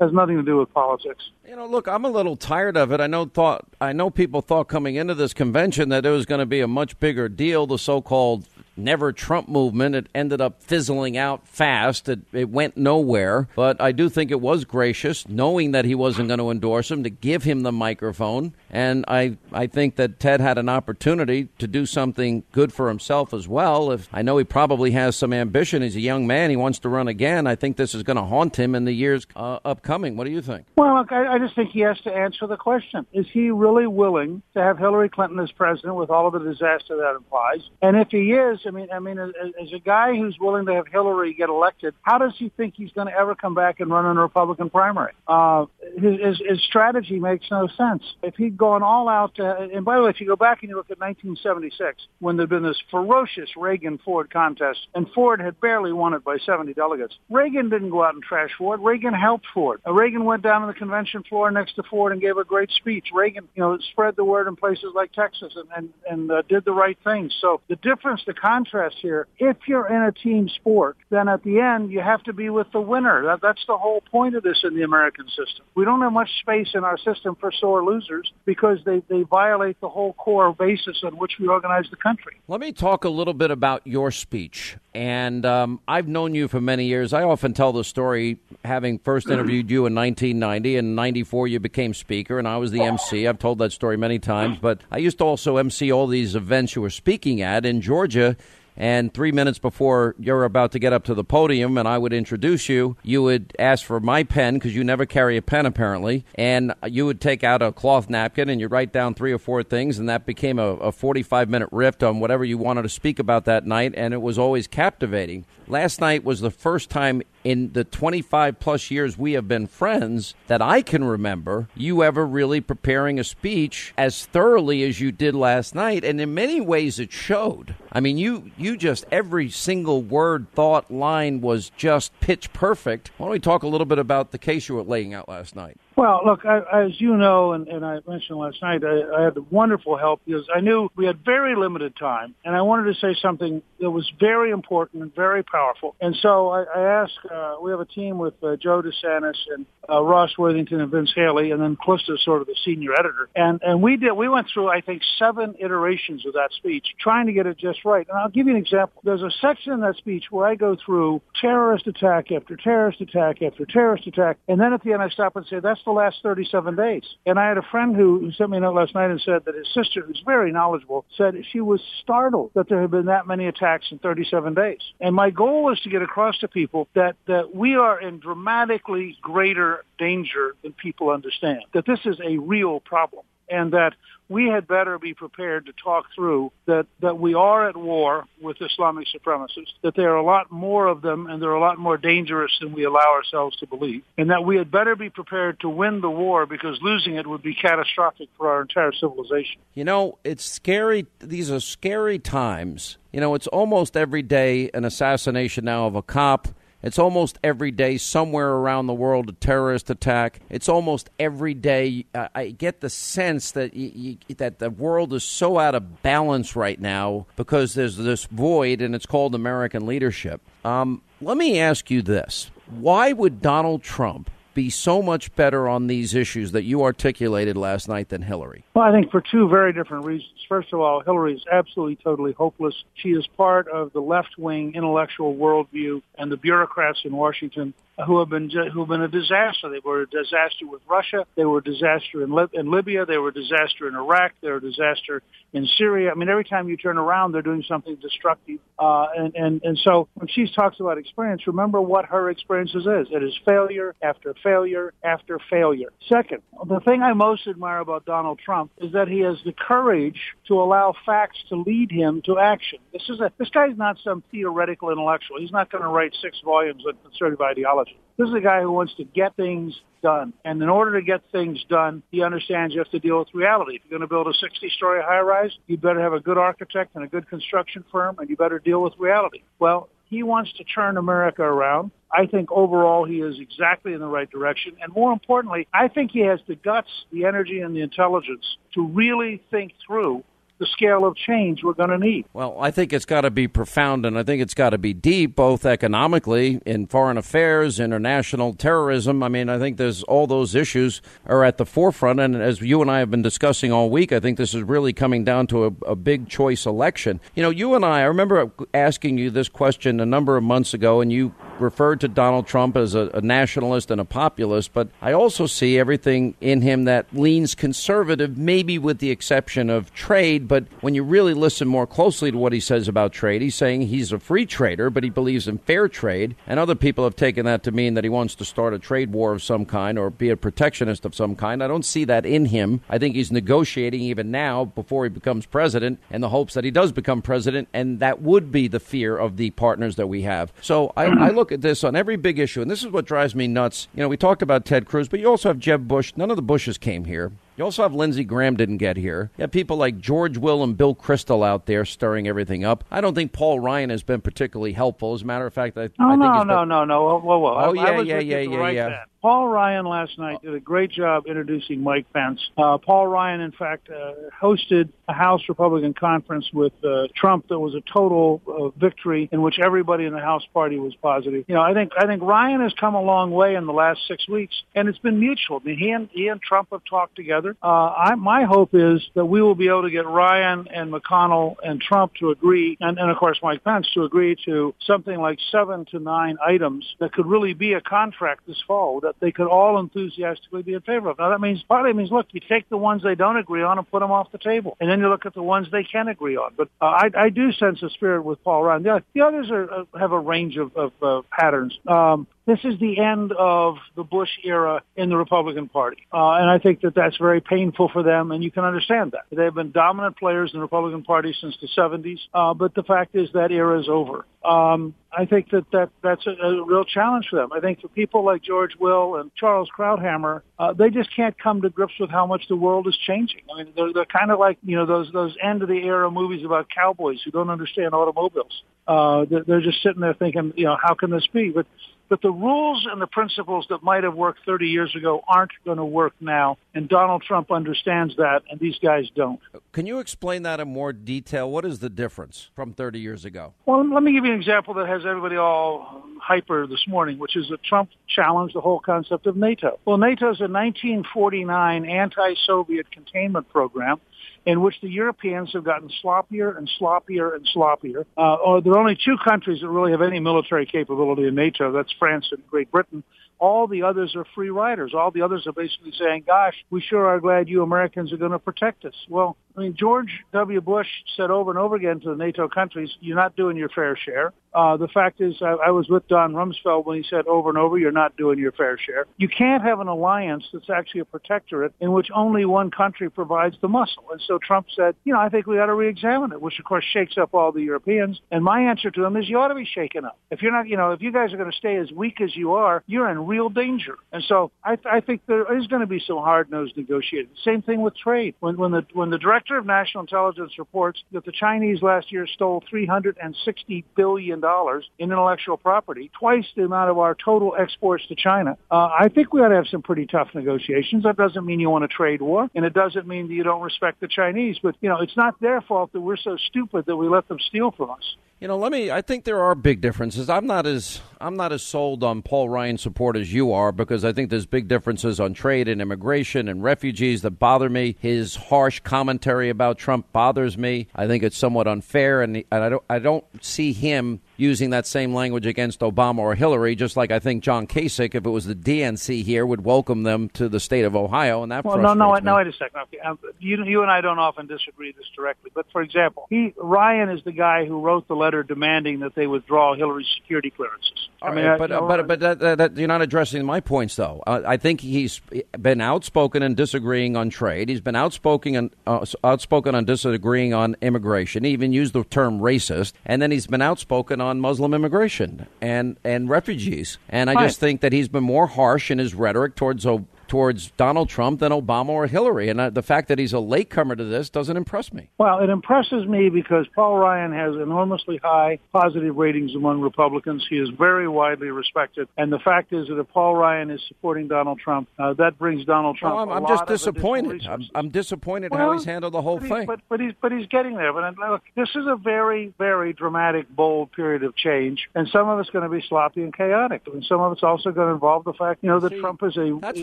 Has nothing to do with politics. You know, look, I'm a little tired of it. I know thought I know people thought coming into this convention that it was going to be a much bigger deal, the so-called never Trump movement. It ended up fizzling out fast. It, it went nowhere. But I do think it was gracious, knowing that he wasn't going to endorse him, to give him the microphone. And I, I think that Ted had an opportunity to do something good for himself as well. If I know he probably has some ambition. He's a young man. He wants to run again. I think this is going to haunt him in the years uh, upcoming. What do you think? Well, look, I, I just think he has to answer the question. Is he really willing to have Hillary Clinton as president with all of the disaster that implies? And if he is, I mean, I mean, as, a guy who's willing to have Hillary get elected, how does he think he's going to ever come back and run in a Republican primary? Uh, his, his, strategy makes no sense. If he'd gone all out, to, and by the way, if you go back and you look at 1976, when there'd been this ferocious Reagan-Ford contest, and Ford had barely won it by 70 delegates, Reagan didn't go out and trash Ford. Reagan helped Ford. Uh, Reagan went down to the convention floor next to Ford and gave a great speech. Reagan, you know, spread the word in places like Texas and and, and uh, did the right things. So the difference, the contrast here, if you're in a team sport, then at the end you have to be with the winner. That, that's the whole point of this in the American system. We don't have much space in our system for sore losers because they, they violate the whole core basis on which we organize the country. Let me talk a little bit about your speech. And um, I've known you for many years. I often tell the story, having first interviewed you in 1990. In 94, you became speaker, and I was the MC. I've told that story many times. But I used to also MC all these events you were speaking at in Georgia. And three minutes before you're about to get up to the podium and I would introduce you, you would ask for my pen because you never carry a pen apparently. And you would take out a cloth napkin and you write down three or four things. And that became a, a 45 minute riff on whatever you wanted to speak about that night. And it was always captivating. Last night was the first time in the 25 plus years we have been friends that I can remember you ever really preparing a speech as thoroughly as you did last night. And in many ways, it showed. I mean, you, you just, every single word, thought, line was just pitch perfect. Why don't we talk a little bit about the case you were laying out last night? Well, look, I, as you know, and, and I mentioned last night, I, I had wonderful help because I knew we had very limited time, and I wanted to say something that was very important and very powerful. And so I, I asked, uh, we have a team with uh, Joe DeSantis and uh, Ross Worthington and Vince Haley, and then Calista is sort of the senior editor. And and we did we went through I think seven iterations of that speech, trying to get it just right. And I'll give you an example. There's a section in that speech where I go through terrorist attack after terrorist attack after terrorist attack, and then at the end I stop and say that's the last 37 days. And I had a friend who, who sent me a note last night and said that his sister, who's very knowledgeable, said she was startled that there had been that many attacks in 37 days. And my goal is to get across to people that that we are in dramatically greater danger than people understand. That this is a real problem and that we had better be prepared to talk through that, that we are at war with Islamic supremacists, that there are a lot more of them and they're a lot more dangerous than we allow ourselves to believe, and that we had better be prepared to win the war because losing it would be catastrophic for our entire civilization. You know, it's scary. These are scary times. You know, it's almost every day an assassination now of a cop it's almost every day somewhere around the world a terrorist attack. It's almost every day. Uh, I get the sense that y- y- that the world is so out of balance right now because there's this void, and it's called American leadership. Um, let me ask you this: Why would Donald Trump? be so much better on these issues that you articulated last night than Hillary? Well, I think for two very different reasons. First of all, Hillary is absolutely, totally hopeless. She is part of the left-wing intellectual worldview and the bureaucrats in Washington who have been who have been a disaster. They were a disaster with Russia. They were a disaster in, in Libya. They were a disaster in Iraq. They were a disaster in Syria. I mean, every time you turn around, they're doing something destructive. Uh, and and and so when she talks about experience, remember what her experiences is. It is failure after failure after failure. Second, the thing I most admire about Donald Trump is that he has the courage to allow facts to lead him to action. This is a this guy's not some theoretical intellectual. He's not going to write six volumes on conservative ideology. This is a guy who wants to get things done. And in order to get things done, he understands you have to deal with reality. If you're going to build a 60-story high-rise, you better have a good architect and a good construction firm, and you better deal with reality. Well, he wants to turn America around. I think overall he is exactly in the right direction. And more importantly, I think he has the guts, the energy, and the intelligence to really think through the scale of change we're going to need. Well, I think it's got to be profound and I think it's got to be deep, both economically, in foreign affairs, international terrorism. I mean, I think there's all those issues are at the forefront. And as you and I have been discussing all week, I think this is really coming down to a, a big choice election. You know, you and I, I remember asking you this question a number of months ago, and you referred to Donald Trump as a, a nationalist and a populist, but I also see everything in him that leans conservative, maybe with the exception of trade but when you really listen more closely to what he says about trade, he's saying he's a free trader, but he believes in fair trade. And other people have taken that to mean that he wants to start a trade war of some kind or be a protectionist of some kind. I don't see that in him. I think he's negotiating even now before he becomes president in the hopes that he does become president, and that would be the fear of the partners that we have. So I, I look at this on every big issue, and this is what drives me nuts. You know, we talked about Ted Cruz, but you also have Jeb Bush. None of the Bushes came here. You also have Lindsey Graham didn't get here. You have people like George Will and Bill Kristol out there stirring everything up. I don't think Paul Ryan has been particularly helpful. As a matter of fact, I, oh, I think no, no, been... no, no. Whoa, whoa, whoa. Oh, I, yeah, I yeah, yeah, yeah, right yeah. Then. Paul Ryan last night did a great job introducing Mike Pence. Uh, Paul Ryan, in fact, uh, hosted a House Republican conference with uh, Trump that was a total uh, victory in which everybody in the House party was positive. You know, I think I think Ryan has come a long way in the last six weeks, and it's been mutual. I mean, he and he and Trump have talked together. Uh, I, my hope is that we will be able to get Ryan and McConnell and Trump to agree, and, and of course Mike Pence to agree to something like seven to nine items that could really be a contract this fall that they could all enthusiastically be in favor of. Now that means partly means look, you take the ones they don't agree on and put them off the table, and then you look at the ones they can agree on. But uh, I, I do sense a spirit with Paul Ryan. The, the others are, uh, have a range of, of uh, patterns. Um, this is the end of the Bush era in the Republican Party. Uh, and I think that that's very painful for them, and you can understand that. They've been dominant players in the Republican Party since the 70s, uh, but the fact is that era is over. Um, I think that, that that's a, a real challenge for them. I think for people like George Will and Charles Krauthammer, uh, they just can't come to grips with how much the world is changing. I mean, they're, they're kind of like, you know, those, those end of the era movies about cowboys who don't understand automobiles. Uh, they're, they're just sitting there thinking, you know, how can this be? But but the rules and the principles that might have worked 30 years ago aren't going to work now. And Donald Trump understands that, and these guys don't. Can you explain that in more detail? What is the difference from 30 years ago? Well, let me give you an example that has everybody all hyper this morning, which is that Trump challenged the whole concept of NATO. Well, NATO is a 1949 anti-Soviet containment program in which the Europeans have gotten sloppier and sloppier and sloppier. Uh, or there are only two countries that really have any military capability in NATO. That's France and Great Britain. All the others are free riders. All the others are basically saying, gosh, we sure are glad you Americans are going to protect us. Well, I mean, George W. Bush said over and over again to the NATO countries, you're not doing your fair share. Uh, the fact is, I, I was with Don Rumsfeld when he said over and over, you're not doing your fair share. You can't have an alliance that's actually a protectorate in which only one country provides the muscle. And so Trump said, you know, I think we ought to reexamine it, which of course shakes up all the Europeans. And my answer to him is you ought to be shaken up. If you're not, you know, if you guys are going to stay as weak as you are, you're in real danger. And so I, I think there is going to be some hard-nosed negotiating. Same thing with trade. When, when the when the director of national intelligence reports that the Chinese last year stole 360 billion dollars in intellectual property, twice the amount of our total exports to China, uh, I think we ought to have some pretty tough negotiations. That doesn't mean you want a trade war, and it doesn't mean that you don't respect the Chinese. But you know, it's not their fault that we're so stupid that we let them steal from us. You know, let me. I think there are big differences. I'm not as I'm not as sold on Paul Ryan support as you are because I think there's big differences on trade and immigration and refugees that bother me. His harsh commentary about Trump bothers me. I think it's somewhat unfair, and, and I don't I don't see him using that same language against Obama or Hillary, just like I think John Kasich, if it was the DNC here, would welcome them to the state of Ohio, and that well, no, no, me. no, wait a second. Okay. Um, you, you and I don't often disagree this directly, but for example, he Ryan is the guy who wrote the letter demanding that they withdraw Hillary's security clearances. I mean, right, but, but but that, that, you're not addressing my points, though. Uh, I think he's been outspoken and disagreeing on trade. He's been outspoken and uh, outspoken on disagreeing on immigration. He even used the term racist, and then he's been outspoken on Muslim immigration and and refugees. And I just think that he's been more harsh in his rhetoric towards towards Donald Trump than Obama or Hillary. And uh, the fact that he's a latecomer to this doesn't impress me. Well, it impresses me because Paul Ryan has enormously high positive ratings among Republicans. He is very widely respected. And the fact is that if Paul Ryan is supporting Donald Trump, uh, that brings Donald Trump. Well, I'm, I'm just disappointed. I'm, I'm, disappointed well, how he's handled the whole but thing. But, but, he's but he's getting there. But uh, look, this is a very very dramatic, bold period of change, and some of it's going to be sloppy and chaotic, and some of it's also going to involve the fact, you know, that See, Trump is a that's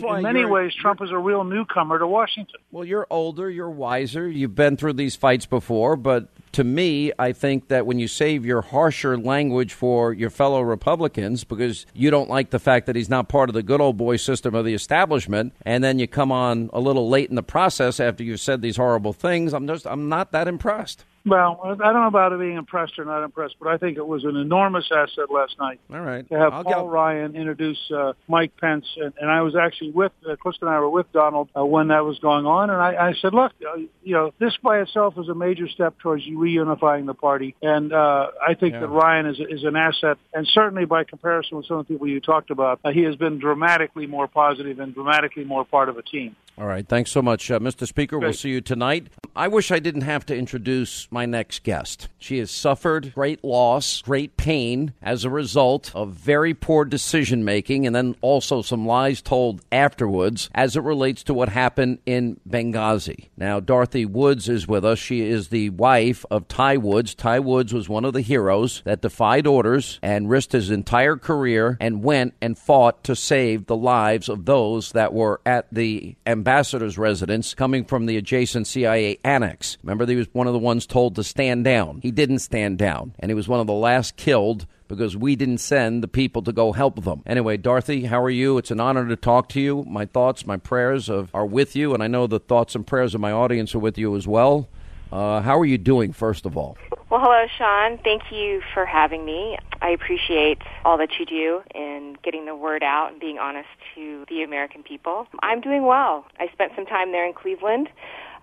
why many ways Trump is a real newcomer to Washington. Well, you're older, you're wiser, you've been through these fights before, but to me, I think that when you save your harsher language for your fellow Republicans because you don't like the fact that he's not part of the good old boy system of the establishment, and then you come on a little late in the process after you've said these horrible things, I'm just I'm not that impressed. Well, I don't know about it being impressed or not impressed, but I think it was an enormous asset last night. All right. To have I'll Paul get... Ryan introduce uh, Mike Pence, and, and I was actually with, uh, Clifton and I were with Donald uh, when that was going on, and I, I said, look, uh, you know, this by itself is a major step towards reunifying the party, and uh, I think Yeah. that Ryan is, is an asset, and certainly by comparison with some of the people you talked about, uh, he has been dramatically more positive and dramatically more part of a team. All right. Thanks so much, uh, Mr. Speaker. We'll see you tonight. I wish I didn't have to introduce my next guest. She has suffered great loss, great pain as a result of very poor decision making, and then also some lies told afterwards as it relates to what happened in Benghazi. Now, Dorothy Woods is with us. She is the wife of Ty Woods. Ty Woods was one of the heroes that defied orders and risked his entire career and went and fought to save the lives of those that were at the ambassador's residence coming from the adjacent CIA annex. Remember, he was one of the ones told to stand down. He didn't stand down, and he was one of the last killed because we didn't send the people to go help them. Anyway, Dorothy, how are you? It's an honor to talk to you. My thoughts, my prayers of, are with you, and I know the thoughts and prayers of my audience are with you as well. Uh, how are you doing, first of all? Well, hello, Sean. Thank you for having me. I appreciate all that you do in getting the word out and being honest to the American people. I'm doing well. I spent some time there in Cleveland.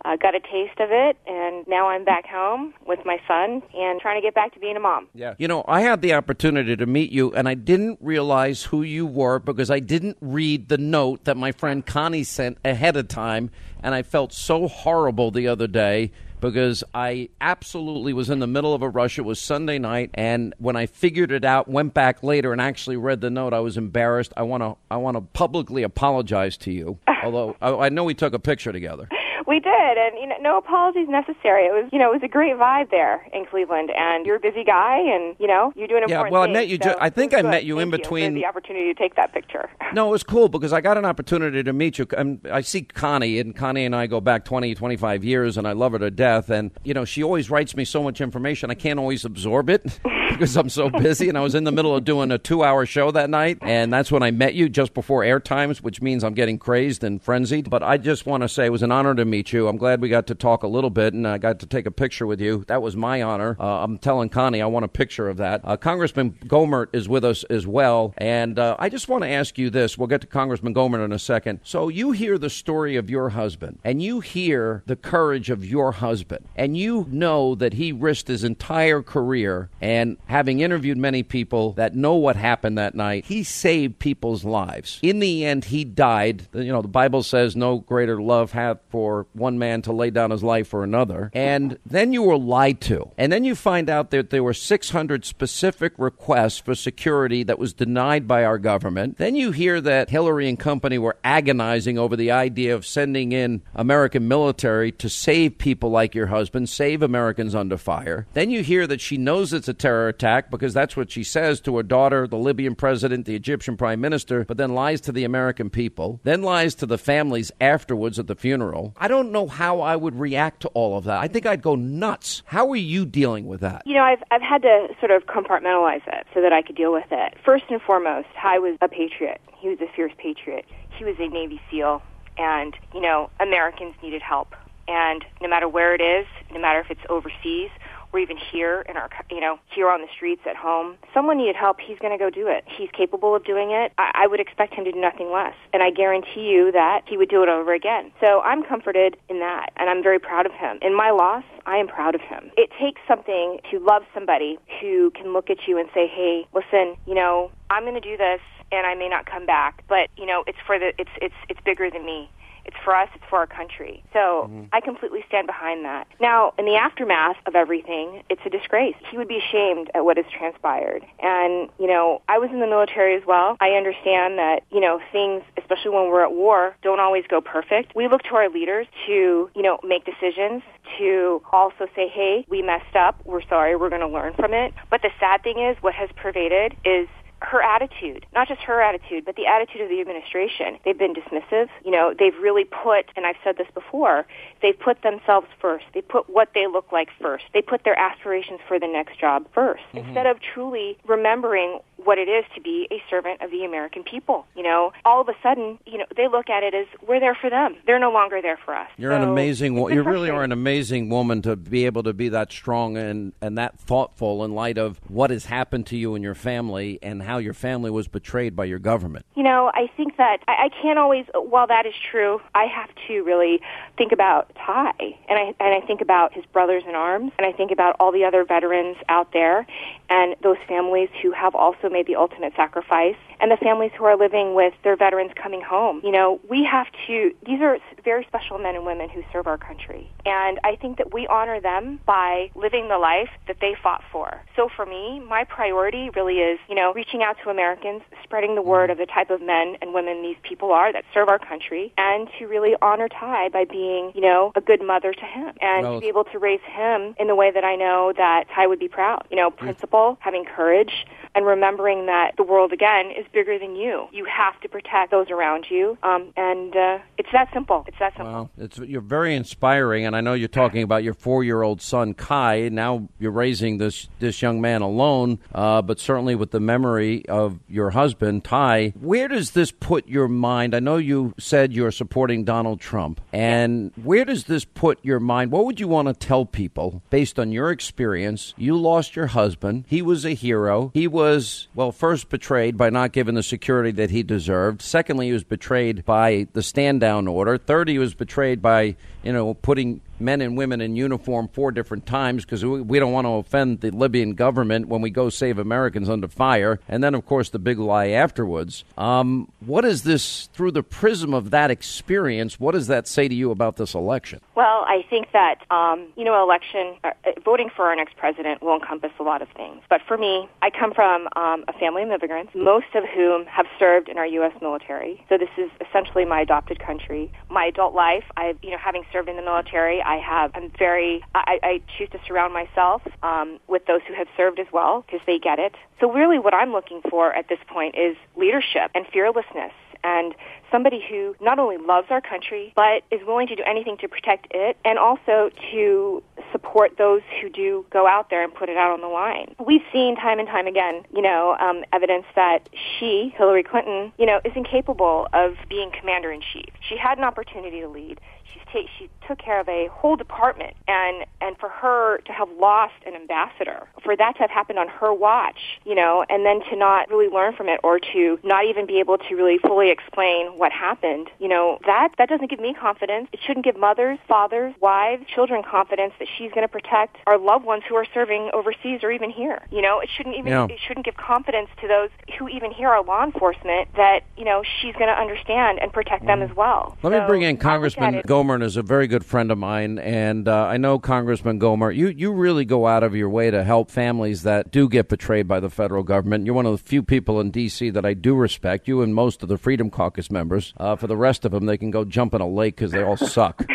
Uh, got a taste of it, and now I'm back home with my son and trying to get back to being a mom. Yeah. You know, I had the opportunity to meet you, and I didn't realize who you were because I didn't read the note that my friend Connie sent ahead of time, and I felt so horrible the other day because I absolutely was in the middle of a rush. It was Sunday night, and when I figured it out, went back later and actually read the note, I was embarrassed. I want to I want to publicly apologize to you, although I, I know we took a picture together. We did, and you know, no apologies necessary. It was, you know, it was a great vibe there in Cleveland, and you're a busy guy, and you know, you're doing Yeah, important well, I met you. so ju- I think I was met good. you in Thank between- for the opportunity to take that picture. No, it was cool because I got an opportunity to meet you. And I see Connie, and Connie and I go back 20, 25 years, and I love her to death. And, you know, she always writes me so much information, I can't always absorb it because I'm so busy. And I was in the middle of doing a two hour show that night, and that's when I met you just before air times, which means I'm getting crazed and frenzied. But I just want to say it was an honor to meet you. I'm glad we got to talk a little bit, and I got to take a picture with you. That was my honor. Uh, I'm telling Connie I want a picture of that. Uh, Congressman Gohmert is with us as well. And uh, I just want to ask you this. We'll get to Congressman Gohmert in a second. So you hear the story of your husband, and you hear the courage of your husband, and you know that he risked his entire career. And having interviewed many people that know what happened that night, he saved people's lives. In the end, he died. You know, the Bible says no greater love hath for one man to lay down his life for another. And then you were lied to. And then you find out that there were 600 specific requests for security that was denied by our government. Then you hear that Hillary and company were agonizing over the idea of sending in American military to save people like your husband, save Americans under fire. Then you hear that she knows it's a terror attack because that's what she says to her daughter, the Libyan president, the Egyptian prime minister, but then lies to the American people, then lies to the families afterwards at the funeral. I don't know how I would react to all of that. I think I'd go nuts. How are you dealing with that? You know, I've I've had to sort of compartmentalize it so that I could deal with it. First and foremost, Ty was a patriot. He was a fierce patriot. He was a Navy SEAL, and you know, Americans needed help. And no matter where it is, no matter if it's overseas or even here in our, you know, here on the streets at home, someone needed help. He's going to go do it. He's capable of doing it. I, I would expect him to do nothing less, and I guarantee you that he would do it over again. So I'm comforted in that, and I'm very proud of him. In my loss, I am proud of him. It takes something to love somebody who can look at you and say, "Hey, listen, you know, I'm going to do this, and I may not come back, but you know, it's for the, it's it's it's bigger than me." It's for us. It's for our country. So mm-hmm. I completely stand behind that. Now, in the aftermath of everything, it's a disgrace. He would be ashamed at what has transpired. And, you know, I was in the military as well. I understand that, you know, things, especially when we're at war, don't always go perfect. We look to our leaders to, you know, make decisions, to also say, hey, we messed up. We're sorry. We're going to learn from it. But the sad thing is, what has pervaded is her attitude, not just her attitude, but the attitude of the administration. They've been dismissive. You know, they've really put, and I've said this before, they've put themselves first. They put what they look like first. They put their aspirations for the next job 1st mm-hmm. instead of truly remembering what it is to be a servant of the American people. You know, all of a sudden, you know, they look at it as we're there for them. They're no longer there for us. You're an amazing. it's wo- You really are an amazing woman to be able to be that strong and and that thoughtful in light of what has happened to you and your family and how your family was betrayed by your government. You know, I think that I, I can't always. While that is true, I have to really think about Ty, and I and I think about his brothers in arms, and I think about all the other veterans out there, and those families who have also made the ultimate sacrifice, and the families who are living with their veterans coming home. You know, we have to. These are very special men and women who serve our country, and I think that we honor them by living the life that they fought for. So for me, my priority really is, you know, reaching out to Americans, spreading the word of the type of men and women these people are that serve our country, and to really honor Ty by being, you know, a good mother to him, and Well- to be able to raise him in the way that I know that Ty would be proud. You know, principle, having courage, and remembering that the world again is bigger than you. You have to protect those around you, um, and uh, it's that simple. It's that simple. Well, it's you're very inspiring, and I know you're talking about your four-year-old son Kai. Now you're raising this this young man alone, uh, but certainly with the memory of your husband Ty. Where does this put your mind? I know you said you're supporting Donald Trump, and where does this put your mind? What would you want to tell people based on your experience? You lost your husband. He was a hero. He was well, first betrayed by not giving the security that he deserved. Secondly, he was betrayed by the stand down order. Third, he was betrayed by you know putting men and women in uniform four different times because we, don't want to offend the Libyan government when we go save Americans under fire. And then, of course, the big lie afterwards. Um, what is this, through the prism of that experience, what does that say to you about this election? Well, I think that, um, you know, election, uh, voting for our next president will encompass a lot of things. But for me, I come from um, a family of immigrants, most of whom have served in our U.S. military. So this is essentially my adopted country. My adult life, I've, you know, having served in the military, I have, I'm very, I, I choose to surround myself um, with those who have served as well because they get it. So really what I'm looking for at this point is leadership and fearlessness and somebody who not only loves our country but is willing to do anything to protect it and also to support those who do go out there and put it out on the line. We've seen time and time again, you know, um, evidence that she, Hillary Clinton, you know, is incapable of being commander in chief. She had an opportunity to lead she's ta- she took care of a whole department and and for her to have lost an ambassador for that to have happened on her watch you know and then to not really learn from it or to not even be able to really fully explain what happened you know that that doesn't give me confidence it shouldn't give mothers fathers wives children confidence that she's going to protect our loved ones who are serving overseas or even here you know it shouldn't even Yeah. it shouldn't give confidence to those who even here are law enforcement that you know she's going to understand and protect them as well Let me bring in I look at Congressman Gohmert is a very good friend of mine, and uh, I know Congressman Gohmert. You you really go out of your way to help families that do get betrayed by the federal government. You're one of the few people in D.C. that I do respect. You and most of the Freedom Caucus members. Uh, for the rest of them, they can go jump in a lake because they all suck.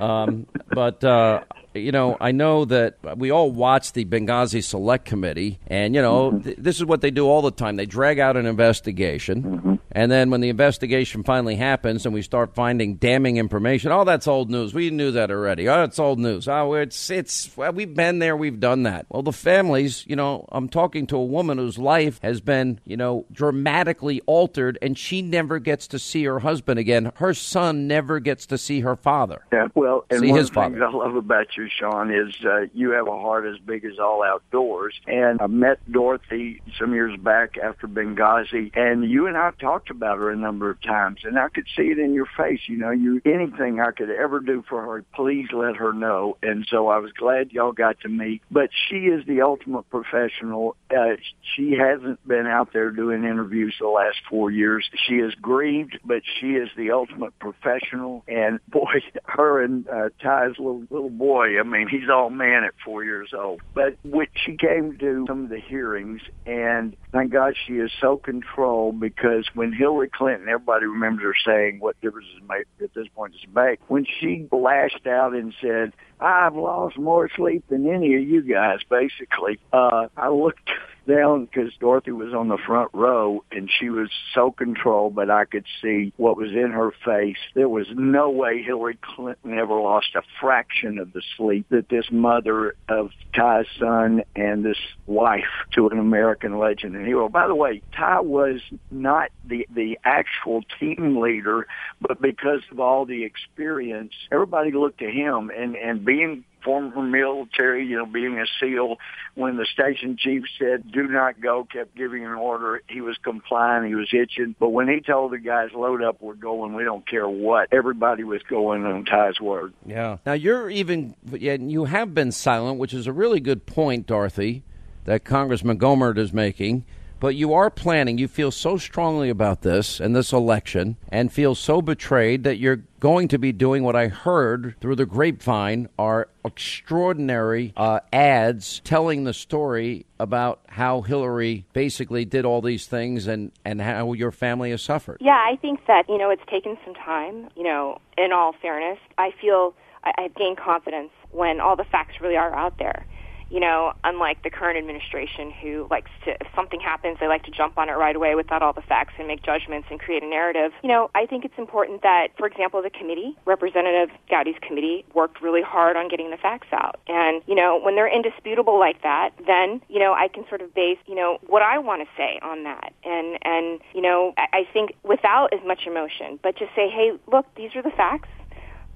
Um, but uh, you know, I know that we all watch the Benghazi Select Committee, and you know, th- this is what they do all the time. They drag out an investigation, and then when the investigation finally happens, and we start finding damning information, oh, that's old news. We knew that already. Oh, it's old news. Oh, it's it's well, we've been there, we've done that. Well, the families, you know, I'm talking to a woman whose life has been, you know, dramatically altered, and she never gets to see her husband again. Her son never gets to see her father. Yeah, well, and See one his of the things. I love about you, Sean, is uh, you have a heart as big as all outdoors. And I met Dorothy some years back after Benghazi, and you and I talked about her a number of times, and I could see it in your face. You know, you anything I could ever do for her, please let her know. And so I was glad y'all got to meet. But she is the ultimate professional. Uh, she hasn't been out there doing interviews the last four years. She is grieved, but she is the ultimate professional. And boy, her and uh, Ty's little little boy. I mean, he's all man at four years old. But when she came to some of the hearings, and thank God she is so controlled because when Hillary Clinton, everybody remembers her saying, "What difference does it make at this point does it make?" When she lashed out and said, "I've lost more sleep than any of you guys," basically, uh, I looked down because Dorothy was on the front row and she was so controlled, but I could see what was in her face. There was no way Hillary Clinton ever lost a fraction of the sleep that this mother of Ty's son and this wife to an American legend and hero. By the way, Ty was not the the actual team leader, but because of all the experience, everybody looked to him and and being former military, you know, being a SEAL, when the station chief said, do not go, kept giving an order, he was complying, he was itching. But when he told the guys, load up, we're going, we don't care what, everybody was going on Ty's word. Yeah. Now you're even yeah, you have been silent, which is a really good point, Dorothy, that Congressman Gohmert is making. But you are planning. You feel so strongly about this and this election, and feel so betrayed that you're going to be doing what I heard through the grapevine are extraordinary uh, ads telling the story about how Hillary basically did all these things and and how your family has suffered. Yeah, I think that, you know, it's taken some time. You know, in all fairness, I feel I, I've gained confidence when all the facts really are out there. You know, unlike the current administration who likes to, if something happens, they like to jump on it right away without all the facts and make judgments and create a narrative. You know, I think it's important that, for example, the committee, Representative Gowdy's committee, worked really hard on getting the facts out. And, you know, when they're indisputable like that, then, you know, I can sort of base, you know, what I want to say on that. And, and, you know, I, I think without as much emotion, but just say, hey, look, these are the facts.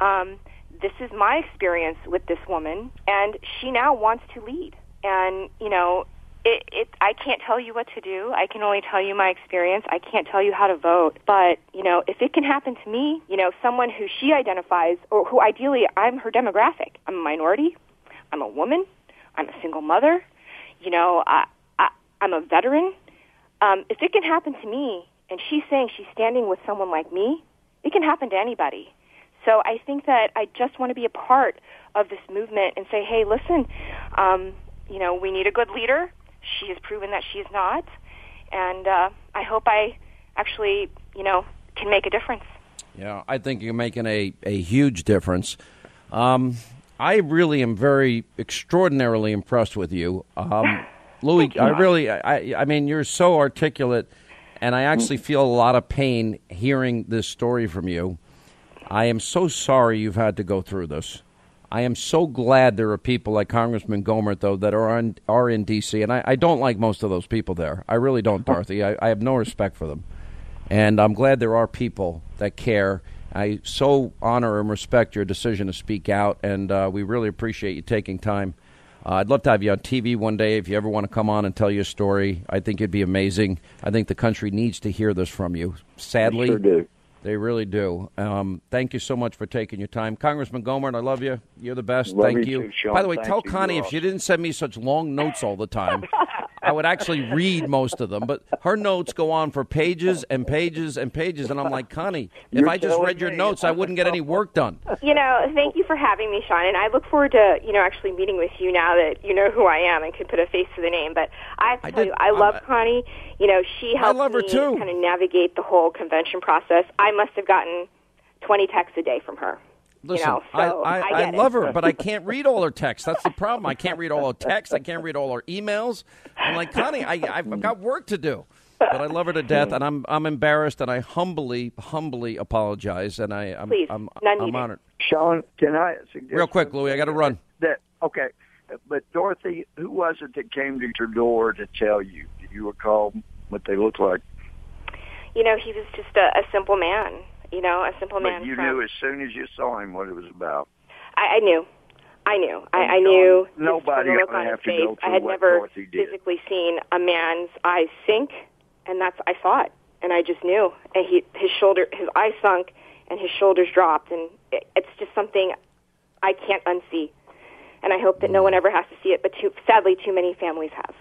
Um, this is my experience with this woman, and she now wants to lead. And you know, it, it, I can't tell you what to do. I can only tell you my experience. I can't tell you how to vote. But, you know, if it can happen to me, you know, someone who she identifies, or who ideally I'm her demographic. I'm a minority. I'm a woman. I'm a single mother. You know, I, I, I'm a veteran. Um, if it can happen to me, and she's saying she's standing with someone like me, it can happen to anybody. So I think that I just want to be a part of this movement and say, hey, listen, um, you know, we need a good leader. She has proven that she is not, and uh, I hope I actually, you know, can make a difference. Yeah, I think you're making a, a huge difference. Um, I really am very extraordinarily impressed with you, um, Louie. I really, I, I mean, you're so articulate, and I actually feel a lot of pain hearing this story from you. I am so sorry you've had to go through this. I am so glad there are people like Congressman Gohmert, though, that are on, are in D.C. And I, I don't like most of those people there. I really don't, Dorothy. I, I have no respect for them. And I'm glad there are people that care. I so honor and respect your decision to speak out, and uh, we really appreciate you taking time. Uh, I'd love to have you on TV one day if you ever want to come on and tell your story. I think it'd be amazing. I think the country needs to hear this from you. Sadly, sure. They really do. Um, thank you so much for taking your time, Congressman Gohmert. I love you. You're the best. Love thank you too, By the way, Thank tell you, Connie if she didn't send me such long notes all the time, I would actually read most of them. But her notes go on for pages and pages and pages, and I'm like, Connie, if You're I just telling read your me. notes, I wouldn't get any work done. You know, thank you for having me, Sean, and I look forward to you know actually meeting with you now that you know who I am and can put a face to the name. But I have to I tell did- you, I love I'm- Connie. You know, she helped love her me too. kind of navigate the whole convention process. I must have gotten twenty texts a day from her. Listen, you know, so I, I, I, I get it. love her, but I can't read all her texts. That's the problem. I can't read all her texts. I can't read all her emails. I'm like, Connie, I, I've mm. got work to do. But I love her to death, and I'm I'm embarrassed, and I humbly, humbly apologize, and I I'm Please, I'm, none I'm needed. honored. Sean, can I suggest Real quick, Louie, I got to run. that? Okay, but Dorothy, who was it that came to your door to tell you? Do you recall what they looked like? You know, he was just a, a simple man. You know, a simple man. But you from, knew as soon as you saw him what it was about. I, I knew. I knew. I, I knew. nobody look on his to face. I had never physically seen a man's eyes sink, and that's I saw it, and I just knew. And he, his shoulder, his eyes sunk, and his shoulders dropped, and it, it's just something I can't unsee. And I hope that no mm. one ever has to see it, but too, sadly, too many families have.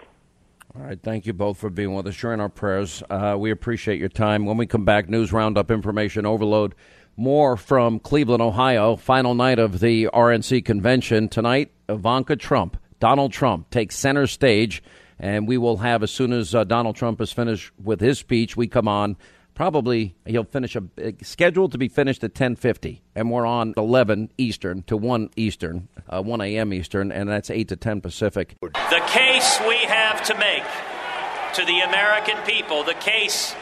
All right, thank you both for being with us. In our prayers. Uh, we appreciate your time. When we come back, news roundup, information overload. More from Cleveland, Ohio. Final night of the RNC convention tonight. Ivanka Trump, Donald Trump takes center stage, and we will have as soon as uh, Donald Trump is finished with his speech, we come on. Probably he'll finish a scheduled to be finished at 10:50, and we're on 11 Eastern to 1 Eastern, uh, 1 a.m. Eastern, and that's 8 to 10 Pacific. The case we have to make to the American people, the case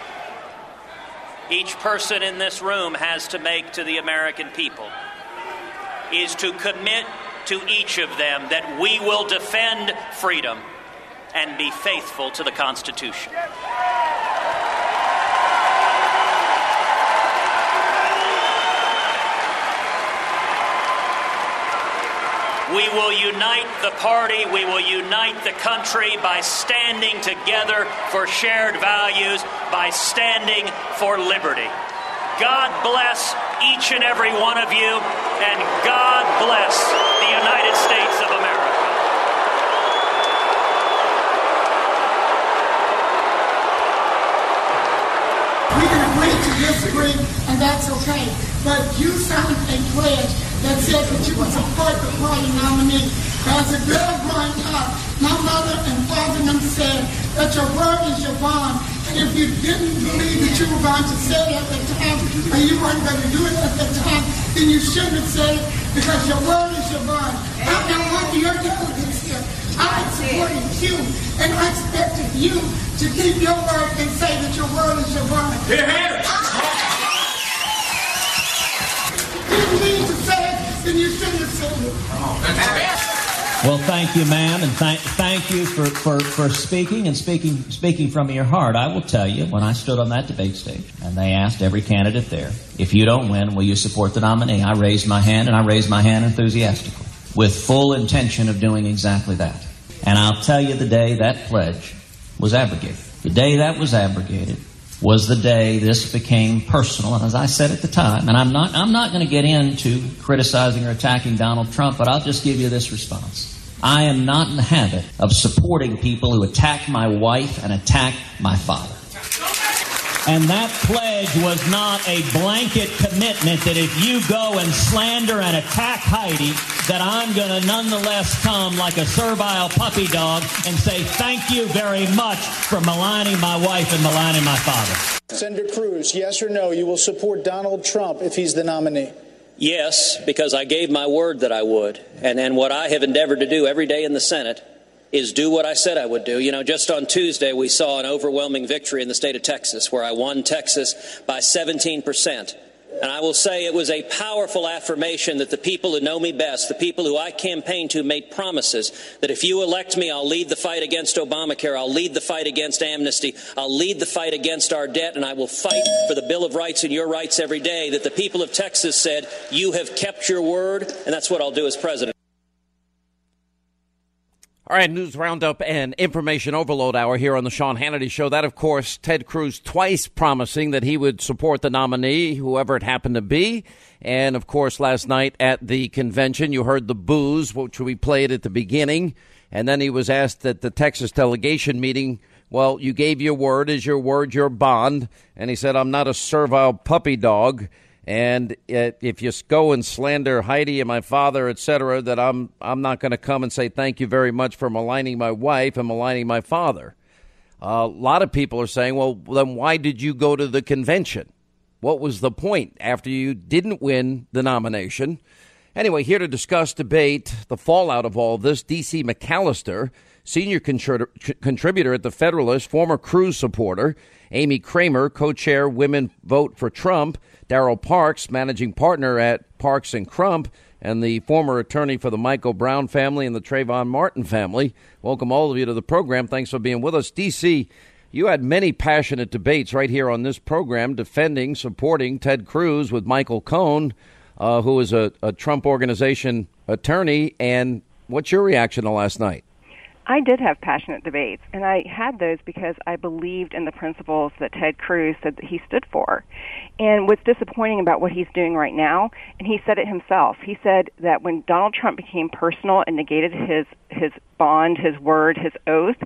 each person in this room has to make to the American people, is to commit to each of them that we will defend freedom and be faithful to the Constitution. We will unite the party, we will unite the country by standing together for shared values, by standing for liberty. God bless each and every one of you, and God bless the United States of America. We can agree to disagree, and that's okay. But you signed a pledge that said that you would support the party nominee. As a girl growing up, my mother and father them said that your word is your bond. And if you didn't believe that you were going to say it at the time, or you weren't going to do it at the time, then you shouldn't have said it because your word is your bond. I'm not one your delegates here, I supported you, and I expected you to keep your word and say that your word is your bond. Here. You have said it. Well, thank you, ma'am, and thank thank you for, for, for speaking and speaking speaking from your heart. I will tell you, when I stood on that debate stage and they asked every candidate there, if you don't win, will you support the nominee? I raised my hand and I raised my hand enthusiastically with full intention of doing exactly that. And I'll tell you the day that pledge was abrogated. The day that was abrogated was the day this became personal. And as I said at the time, and I'm not, I'm not going to get into criticizing or attacking Donald Trump, but I'll just give you this response. I am not in the habit of supporting people who attack my wife and attack my father. And that pledge was not a blanket commitment that if you go and slander and attack Heidi, that I'm going to nonetheless come like a servile puppy dog and say thank you very much for maligning my wife and maligning my father. Senator Cruz, yes or no, you will support Donald Trump if he's the nominee? Yes, because I gave my word that I would. And, and what I have endeavored to do every day in the Senate is do what I said I would do. You know, just on Tuesday, we saw an overwhelming victory in the state of Texas, where I won Texas by 17 percent. And I will say it was a powerful affirmation that the people who know me best, the people who I campaigned to, made promises that if you elect me, I'll lead the fight against Obamacare, I'll lead the fight against amnesty, I'll lead the fight against our debt, and I will fight for the Bill of Rights and your rights every day. That the people of Texas said, You have kept your word, and that's what I'll do as president. All right, news roundup and information overload hour here on the Sean Hannity Show. That, of course, Ted Cruz twice promising that he would support the nominee, whoever it happened to be. And, of course, last night at the convention, you heard the boos, which we played at the beginning. And then he was asked at the Texas delegation meeting, well, you gave your word. Is your word your bond? And he said, I'm not a servile puppy dog and if you go and slander Heidi and my father, etc., that I'm I'm not going to come and say thank you very much for maligning my wife and maligning my father. Uh, a lot of people are saying, well, then why did you go to the convention? What was the point after you didn't win the nomination? Anyway, here to discuss, debate the fallout of all this, D.C. McAllister, senior contributor at the Federalist, former Cruz supporter, Amy Kramer, co-chair Women Vote for Trump, Daryl Parks, managing partner at Parks and Crump, and the former attorney for the Michael Brown family and the Trayvon Martin family. Welcome all of you to the program. Thanks for being with us. DC, you had many passionate debates right here on this program defending, supporting Ted Cruz with Michael Cohen, uh, who is a, a Trump organization attorney. And what's your reaction to last night? I did have passionate debates, and I had those because I believed in the principles that Ted Cruz said that he stood for. And what's disappointing about what he's doing right now, and he said it himself, he said that when Donald Trump became personal and negated his his bond, his word, his oath,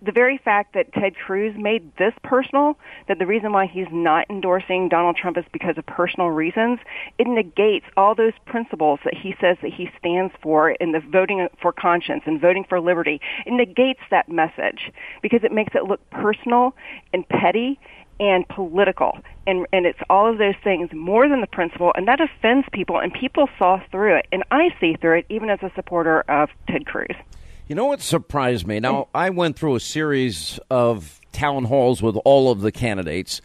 the very fact that Ted Cruz made this personal, that the reason why he's not endorsing Donald Trump is because of personal reasons, it negates all those principles that he says that he stands for in the voting for conscience and voting for liberty. It negates that message because it makes it look personal and petty and political. And, and it's all of those things more than the principle, and that offends people, and people saw through it. And I see through it even as a supporter of Ted Cruz. You know what surprised me? Now, mm. I went through a series of town halls with all of the candidates,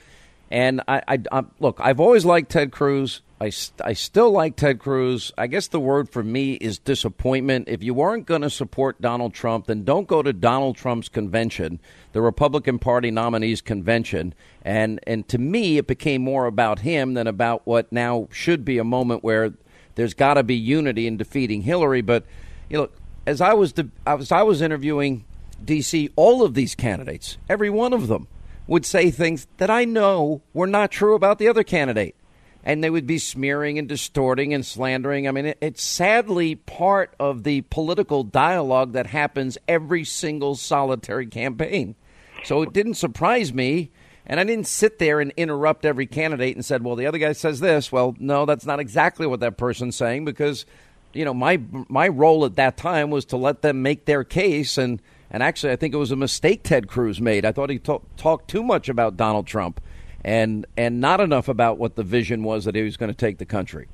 and I, I, I look, I've always liked Ted Cruz. I, I still like Ted Cruz. I guess the word for me is disappointment. If you weren't going to support Donald Trump, then don't go to Donald Trump's convention, the Republican Party nominees convention. And and to me, it became more about him than about what now should be a moment where there's got to be unity in defeating Hillary. But you know, as I was as I was interviewing DC, all of these candidates, every one of them, would say things that I know were not true about the other candidate, and they would be smearing and distorting and slandering. I mean, it, it's sadly part of the political dialogue that happens every single solitary campaign. So it didn't surprise me. And I didn't sit there and interrupt every candidate and said, well, the other guy says this. Well, no, that's not exactly what that person's saying because you know, my my role at that time was to let them make their case, and and actually, I think it was a mistake Ted Cruz made. I thought he t- talked too much about Donald Trump, and and not enough about what the vision was that he was going to take the country.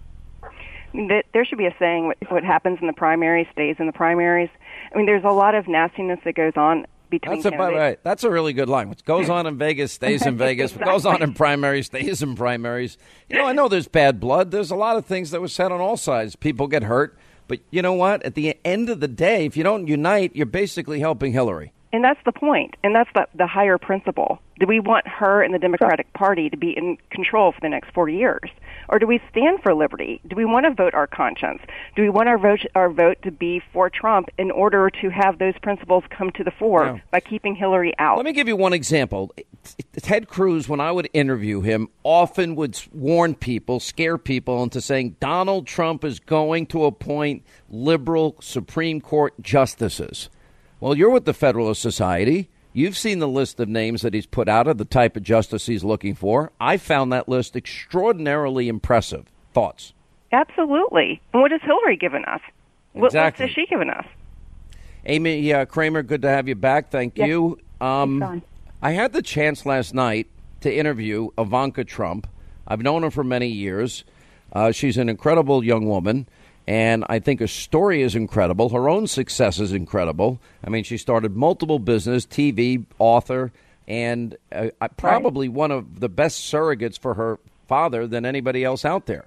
There should be a saying: what, what happens in the primaries stays in the primaries. I mean, there's a lot of nastiness that goes on between. That's a right. That's a really good line. What goes on in Vegas stays in Vegas. exactly. What goes on in primaries stays in primaries. You know, I know there's bad blood. There's a lot of things that were said on all sides. People get hurt, but you know what? At the end of the day, if you don't unite, you're basically helping Hillary. And that's the point, and that's the, the higher principle. Do we want her and the Democratic Party to be in control for the next four years? Or do we stand for liberty? Do we want to vote our conscience? Do we want our vote, our vote to be for Trump in order to have those principles come to the fore Yeah. by keeping Hillary out? Let me give you one example. Ted Cruz, when I would interview him, often would warn people, scare people into saying Donald Trump is going to appoint liberal Supreme Court justices. Well, you're with the Federalist Society. You've seen the list of names that he's put out of the type of justice he's looking for. I found that list extraordinarily impressive. Thoughts? Absolutely. And what has Hillary given us? What Exactly. list has she given us? Amy uh, Kramer, good to have you back. Thank Yes. you. Um, I had the chance last night to interview Ivanka Trump. I've known her for many years. Uh, she's an incredible young woman, and I think her story is incredible. Her own success is incredible. I mean, she started multiple business, TV, author, and uh, I- probably one of the best surrogates for her father than anybody else out there.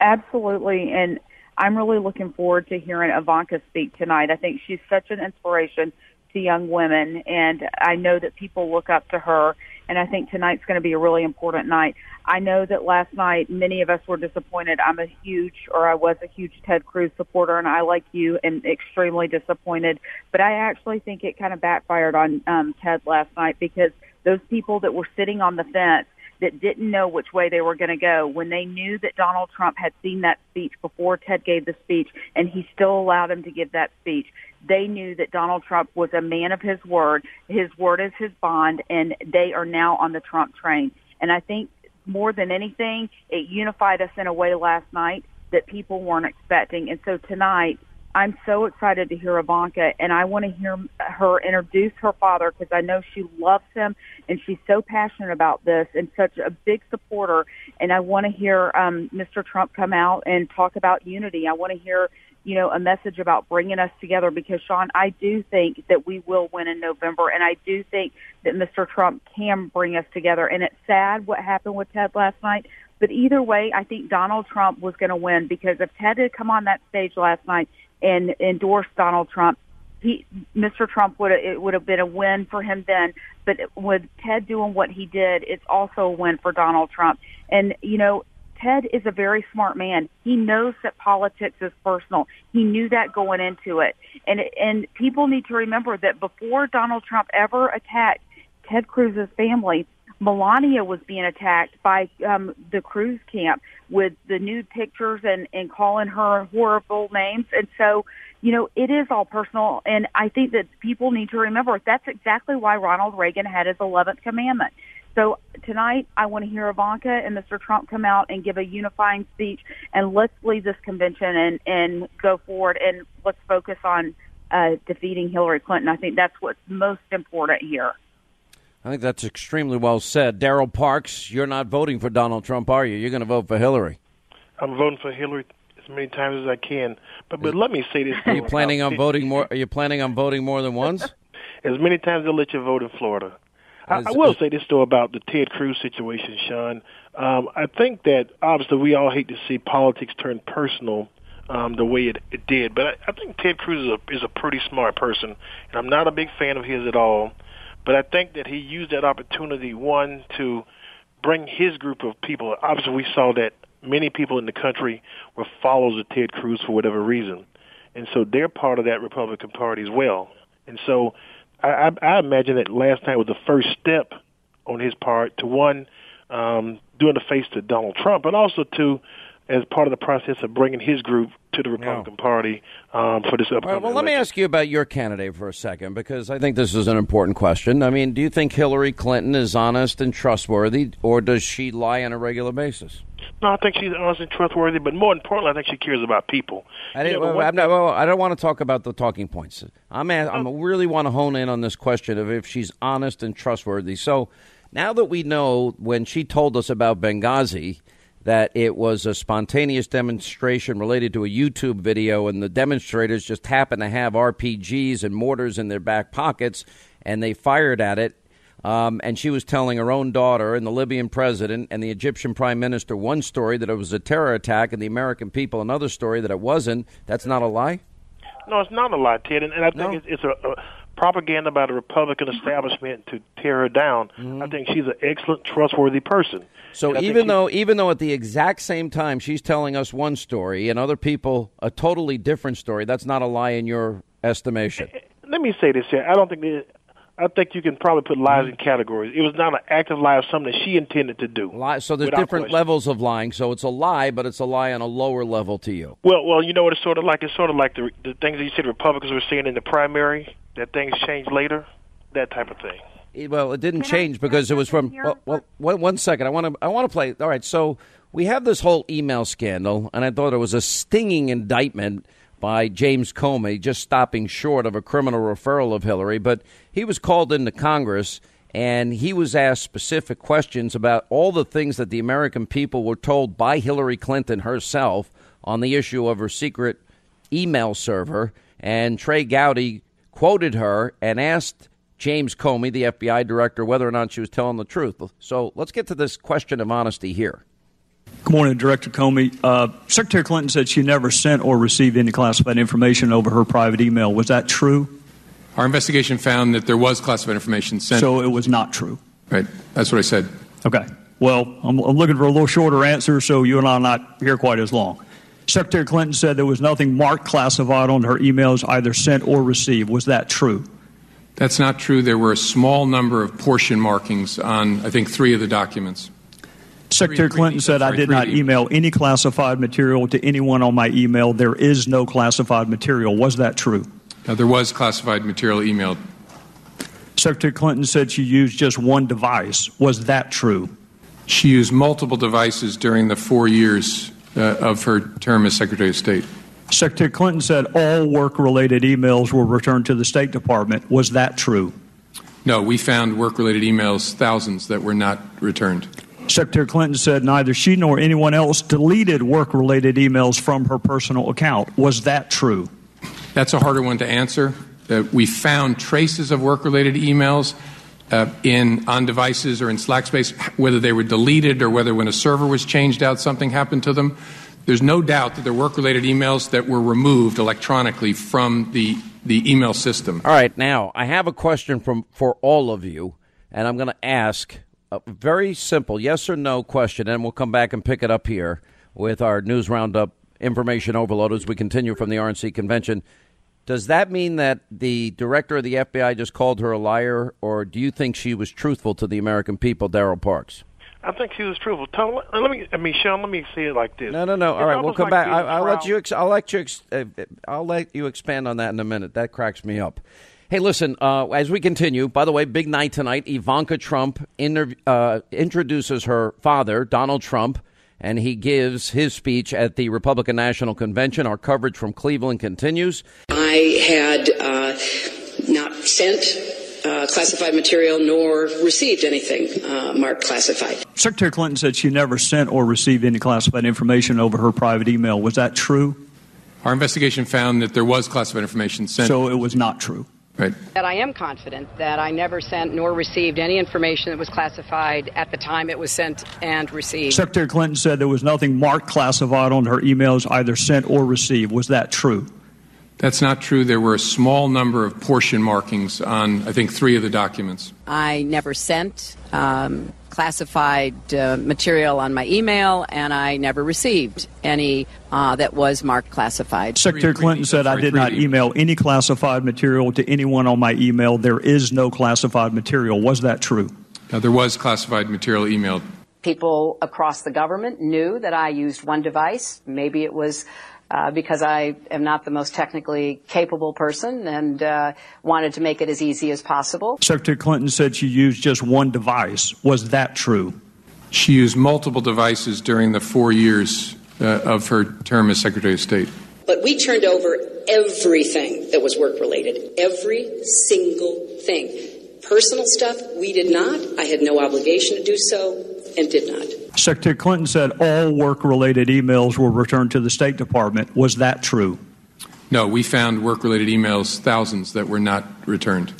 Absolutely. And I'm really looking forward to hearing Ivanka speak tonight. I think she's such an inspiration to young women, and I know that people look up to her. And I think tonight's going to be a really important night. I know that last night many of us were disappointed. I'm a huge, or I was a huge Ted Cruz supporter, and I, like you, am extremely disappointed. But I actually think it kind of backfired on um, Ted last night because those people that were sitting on the fence that didn't know which way they were going to go when they knew that Donald Trump had seen that speech before Ted gave the speech and he still allowed him to give that speech. They knew that Donald Trump was a man of his word. His word is his bond and they are now on the Trump train. And I think more than anything, it unified us in a way last night that people weren't expecting. And so tonight, I'm so excited to hear Ivanka, and I want to hear her introduce her father because I know she loves him and she's so passionate about this and such a big supporter. And I want to hear um, Mr. Trump come out and talk about unity. I want to hear, you know, a message about bringing us together because Sean, I do think that we will win in November, and I do think that Mr. Trump can bring us together. And it's sad what happened with Ted last night. But either way, I think Donald Trump was going to win because if Ted had come on that stage last night and endorsed Donald Trump, he, Mr. Trump would it would have been a win for him then. But with Ted doing what he did, it's also a win for Donald Trump. And you know, Ted is a very smart man. He knows that politics is personal. He knew that going into it. And and people need to remember that before Donald Trump ever attacked Ted Cruz's family, Melania was being attacked by um, the Cruz camp with the nude pictures and, and calling her horrible names. And so, you know, it is all personal. And I think that people need to remember that's exactly why Ronald Reagan had his 11th commandment. So tonight, I want to hear Ivanka and Mr. Trump come out and give a unifying speech, and let's leave this convention and and go forward, and let's focus on uh, defeating Hillary Clinton. I think that's what's most important here. I think that's extremely well said. Daryl Parks, you're not voting for Donald Trump, are you? You're going to vote for Hillary. I'm voting for Hillary as many times as I can. But but let me say this: Are you planning on voting more? Are you planning on voting more than once? as many times as they'll let you vote in Florida. I, I will say this though about the Ted Cruz situation, Sean. Um, I think that obviously we all hate to see politics turn personal um, the way it, it did, but I, I think Ted Cruz is a is a pretty smart person, and I'm not a big fan of his at all. But I think that he used that opportunity one to bring his group of people. Obviously, we saw that many people in the country were followers of Ted Cruz for whatever reason, and so they're part of that Republican Party as well. And so I, I, I imagine that last night was the first step on his part to one um, doing the face to Donald Trump, but also to as part of the process of bringing his group to the Republican Party um, for this upcoming right, well, let me ask you about your candidate for a second because I think this is an important question. I mean, do you think Hillary Clinton is honest and trustworthy, or does she lie on a regular basis? No, I think she's honest and trustworthy, but more importantly, I think she cares about people. I, didn't, know, the one I'm not, well, I don't want to talk about the talking points. I'm, a, I'm really want to hone in on this question of if she's honest and trustworthy. So now that we know when she told us about Benghazi that it was a spontaneous demonstration related to a YouTube video, and the demonstrators just happened to have RPGs and mortars in their back pockets, and they fired at it. Um, and she was telling her own daughter and the Libyan president and the Egyptian prime minister one story that it was a terror attack, and the American people another story that it wasn't. That's not a lie. No, it's not a lie, Ted, and, and I think No. it's, it's a, a propaganda by the Republican establishment to tear her down. I think she's an excellent, trustworthy person. So even though even though at the exact same time she's telling us one story and other people a totally different story, that's not a lie in your estimation. Eh, eh, let me say this here. I don't think that. I think you can probably put lies in categories. It was not an active lie of something that she intended to do. Lie, so there's different question. levels of lying. So it's a lie, but it's a lie on a lower level to you. Well, well, you know what it's sort of like. It's sort of like the the things that you said Republicans were saying in the primary that things change later, that type of thing. It- Well, it didn't change because it was from. Well, well oh, oh, one, one second. I want to. I want to play. All right. So we have this whole email scandal, and I thought it was a stinging indictment by James Comey, just stopping short of a criminal referral of Hillary. But he was called into Congress, and he was asked specific questions about all the things that the American people were told by Hillary Clinton herself on the issue of her secret email server. And Trey Gowdy quoted her and asked James Comey, the FBI director, whether or not she was telling the truth. So let's get to this question of honesty here. Good morning, Director Comey. Uh, Secretary Clinton said she never sent or received any classified information over her private email. Was that true? Our investigation found that there was classified information sent. So it was not true. right. That's what I said. Okay. Well, I'm, I'm looking for a little shorter answer so you and I are not here quite as long. Secretary Clinton said there was nothing marked classified on her emails, either sent or received. Was that true? That's not true. There were a small number of portion markings on, I think, three of the documents. Secretary Clinton said, I did not email any classified material to anyone on my email. There is no classified material. Was that true? Now, there was classified material emailed. Secretary Clinton said she used just one device. Was that true? She used multiple devices during the four years of her term as Secretary of State. Secretary Clinton said all work related emails were returned to the State Department. Was that true? No, we found work related emails, thousands, that were not returned. Secretary Clinton said neither she nor anyone else deleted work related emails from her personal account. Was that true? That's a harder one to answer. Uh, we found traces of work related emails uh, in on devices or in Slack space, whether they were deleted or whether when a server was changed out something happened to them. There's no doubt that there were work related emails that were removed electronically from the, the email system. All right, now I have a question from for all of you, and I'm going to ask a very simple yes or no question, and we'll come back and pick it up here with our news roundup information overload as we continue from the RNC convention. Does that mean that the director of the FBI just called her a liar, or do you think she was truthful to the American people, Daryl Parks? I think she was truthful. Tell, let me, I mean, Sean, let me say it like this. No, no, no. It's All right, we'll come like back. I, I'll let you. Ex- I'll let you. Ex- uh, I'll let you expand on that in a minute. That cracks me up. Hey, listen. Uh, as we continue, by the way, big night tonight. Ivanka Trump inter- uh, introduces her father, Donald Trump, and he gives his speech at the Republican National Convention. Our coverage from Cleveland continues. I had uh, not sent uh, classified material nor received anything uh, marked classified. Secretary Clinton said she never sent or received any classified information over her private email. Was that true? Our investigation found that there was classified information sent. So it was not true. Right. That I am confident that I never sent nor received any information that was classified at the time it was sent and received. Secretary Clinton said there was nothing marked classified on her emails, either sent or received. Was that true? That's not true. There were a small number of portion markings on, I think, three of the documents. I never sent um, classified uh, material on my email, and I never received any uh, that was marked classified. Secretary Clinton said I did not email any classified material to anyone on my email. There is no classified material. Was that true? Now, there was classified material emailed. People across the government knew that I used one device. Maybe it was uh, because I am not the most technically capable person and uh, wanted to make it as easy as possible. Secretary Clinton said she used just one device. Was that true? She used multiple devices during the four years uh, of her term as Secretary of State. But we turned over everything that was work related, every single thing. Personal stuff, we did not. I had no obligation to do so and did not. Secretary Clinton said all work related emails were returned to the State Department. Was that true? No, we found work related emails, thousands, that were not returned.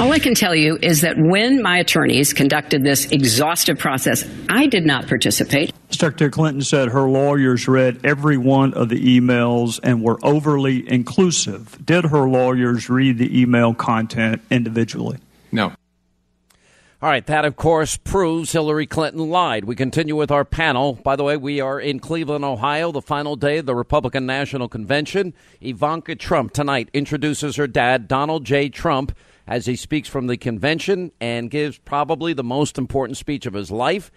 All I can tell you is that when my attorneys conducted this exhaustive process, I did not participate. Secretary Clinton said her lawyers read every one of the emails and were overly inclusive. Did her lawyers read the email content individually? No. All right, that of course proves Hillary Clinton lied. We continue with our panel. By the way, we are in Cleveland, Ohio, the final day of the Republican National Convention. Ivanka Trump tonight introduces her dad, Donald J. Trump, as he speaks from the convention and gives probably the most important speech of his life.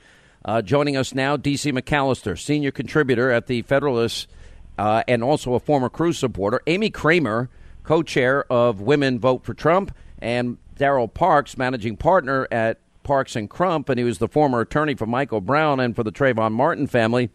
Uh, joining us now, D.C. McAllister, senior contributor at the Federalist uh, and also a former Cruz supporter. Amy Kramer, co chair of Women Vote for Trump, and Daryl Parks, managing partner at Parks and Crump, and he was the former attorney for Michael Brown and for the Trayvon Martin family.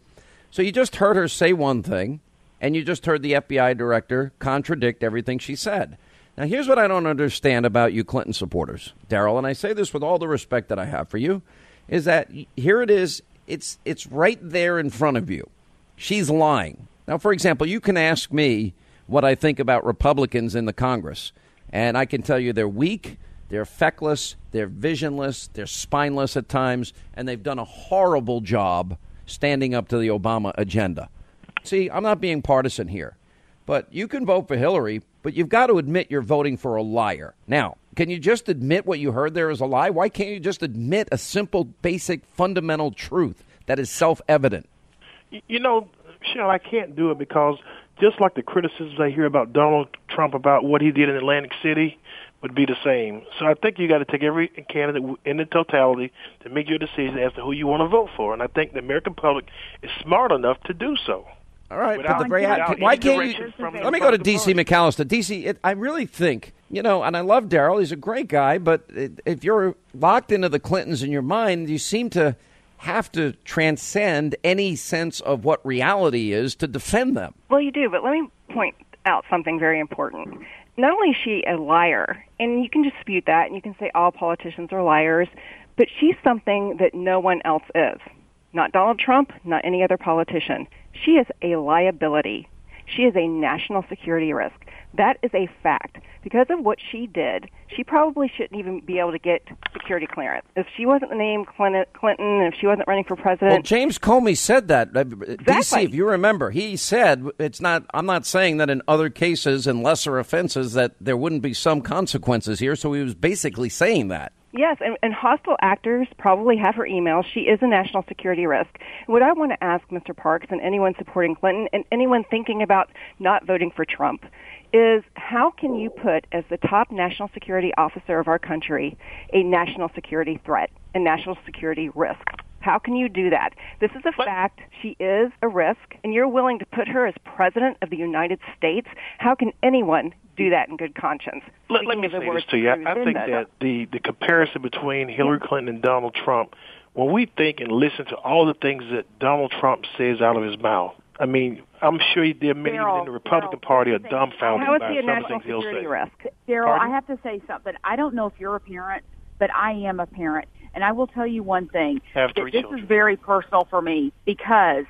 So you just heard her say one thing, and you just heard the FBI director contradict everything she said. Now, here's what I don't understand about you Clinton supporters, Daryl, and I say this with all the respect that I have for you, is that here it is, it's it's right there in front of you. She's lying. Now, for example, you can ask me what I think about Republicans in the Congress, and I can tell you they're weak, they're feckless, they're visionless, they're spineless at times, and they've done a horrible job standing up to the Obama agenda. See, I'm not being partisan here, but you can vote for Hillary, but you've got to admit you're voting for a liar. Now, can you just admit what you heard there is a lie? Why can't you just admit a simple, basic, fundamental truth that is self evident? You know, Shell, I can't do it because just like the criticisms I hear about Donald Trump about what he did in Atlantic City, would be the same. So I think you got to take every candidate in the totality to make your decision as to who you want to vote for. And I think the American public is smart enough to do so. All right, without, but the very, why can't you? Let me go to DC McAllister. DC, it, I really think you know, and I love Daryl. He's a great guy, but if you're locked into the Clintons in your mind, you seem to have to transcend any sense of what reality is to defend them. Well, you do, but let me point out something very important not only is she a liar, and you can dispute that, and you can say all politicians are liars, but she's something that no one else is. Not Donald Trump, not any other politician. She is a liability. She is a national security risk. That is a fact. Because of what she did, she probably shouldn't even be able to get security clearance. If she wasn't named Clinton, if she wasn't running for president. Well, James Comey said that. Uh, exactly. DC, if you remember, he said it's not. I'm not saying that in other cases and lesser offenses that there wouldn't be some consequences here. So he was basically saying that. Yes, and, and hostile actors probably have her email. She is a national security risk. What I want to ask Mr. Parks and anyone supporting Clinton and anyone thinking about not voting for Trump is how can you put as the top national security officer of our country a national security threat, a national security risk? How can you do that? This is a fact. She is a risk, and you're willing to put her as president of the United States. How can anyone do that in good conscience? Let, let me say this to you. I, I think that the, the comparison between Hillary Clinton and Donald Trump, when we think and listen to all the things that Donald Trump says out of his mouth, I mean, I'm sure there are many Daryl, in the Republican Daryl, Party are dumbfounded How is by he a some of the national things he'll security say. risk? Daryl, I have to say something. I don't know if you're a parent, but I am a parent. And I will tell you one thing. Have three this children. is very personal for me because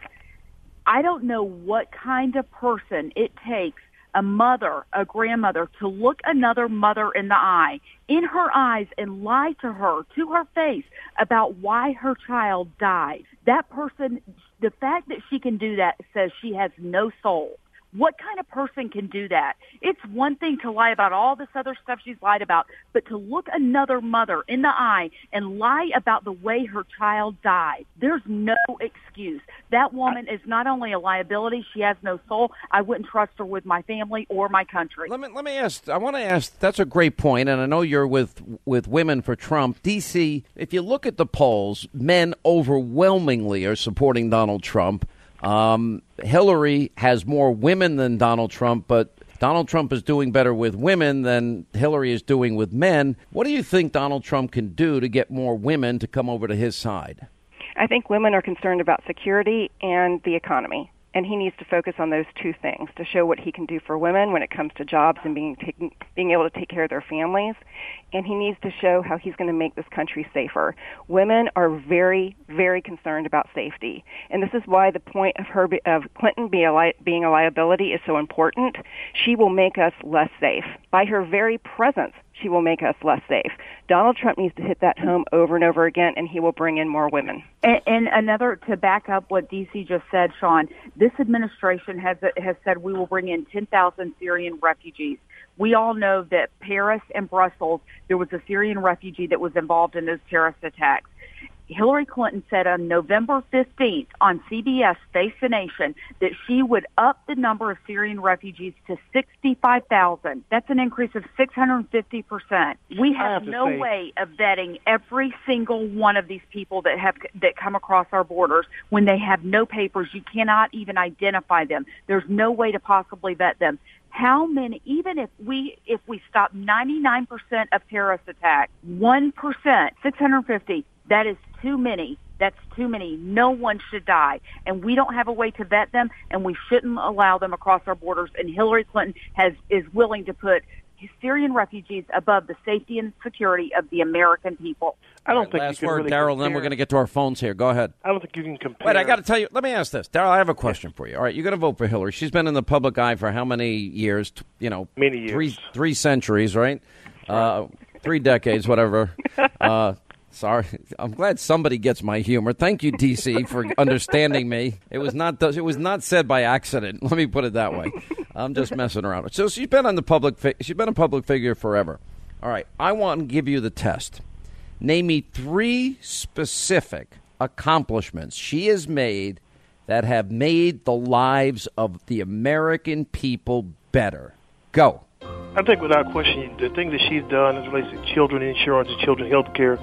I don't know what kind of person it takes a mother, a grandmother, to look another mother in the eye, in her eyes, and lie to her, to her face, about why her child died. That person, the fact that she can do that says she has no soul. What kind of person can do that? It's one thing to lie about all this other stuff she's lied about, but to look another mother in the eye and lie about the way her child died, there's no excuse. That woman is not only a liability, she has no soul. I wouldn't trust her with my family or my country. Let me let me ask. I want to ask. That's a great point, and I know you're with with women for Trump. DC. If you look at the polls, men overwhelmingly are supporting Donald Trump. Um, Hillary has more women than Donald Trump, but Donald Trump is doing better with women than Hillary is doing with men. What do you think Donald Trump can do to get more women to come over to his side? I think women are concerned about security and the economy. And he needs to focus on those two things to show what he can do for women when it comes to jobs and being taking, being able to take care of their families. And he needs to show how he's going to make this country safer. Women are very very concerned about safety. And this is why the point of her of Clinton a, li- being a liability is so important. She will make us less safe. By her very presence she will make us less safe. Donald Trump needs to hit that home over and over again, and he will bring in more women. And, and another to back up what DC just said, Sean. This administration has has said we will bring in 10,000 Syrian refugees. We all know that Paris and Brussels, there was a Syrian refugee that was involved in those terrorist attacks. Hillary Clinton said on November 15th on CBS Face the Nation that she would up the number of Syrian refugees to 65,000. That's an increase of 650%. We have, have no say- way of vetting every single one of these people that have that come across our borders when they have no papers. You cannot even identify them. There's no way to possibly vet them how many even if we if we stop 99% of terrorist attacks 1% 650 that is too many that's too many no one should die and we don't have a way to vet them and we shouldn't allow them across our borders and Hillary Clinton has is willing to put Syrian refugees above the safety and security of the American people. I don't think Last you can word, really Daryl. Then we're going to get to our phones here. Go ahead. I don't think you can compare. Wait, I got to tell you. Let me ask this, Daryl. I have a question for you. All right, you're going to vote for Hillary. She's been in the public eye for how many years? You know, Many years. Three three centuries, right? Uh, three decades, whatever. Uh, sorry, I'm glad somebody gets my humor. Thank you, DC, for understanding me. It was not it was not said by accident. Let me put it that way. I'm just messing around. So she's been on the public. Fi- she's been a public figure forever. All right, I want to give you the test. Name me three specific accomplishments she has made that have made the lives of the American people better. Go. I think without question, the thing that she's done as relates to children insurance and children health care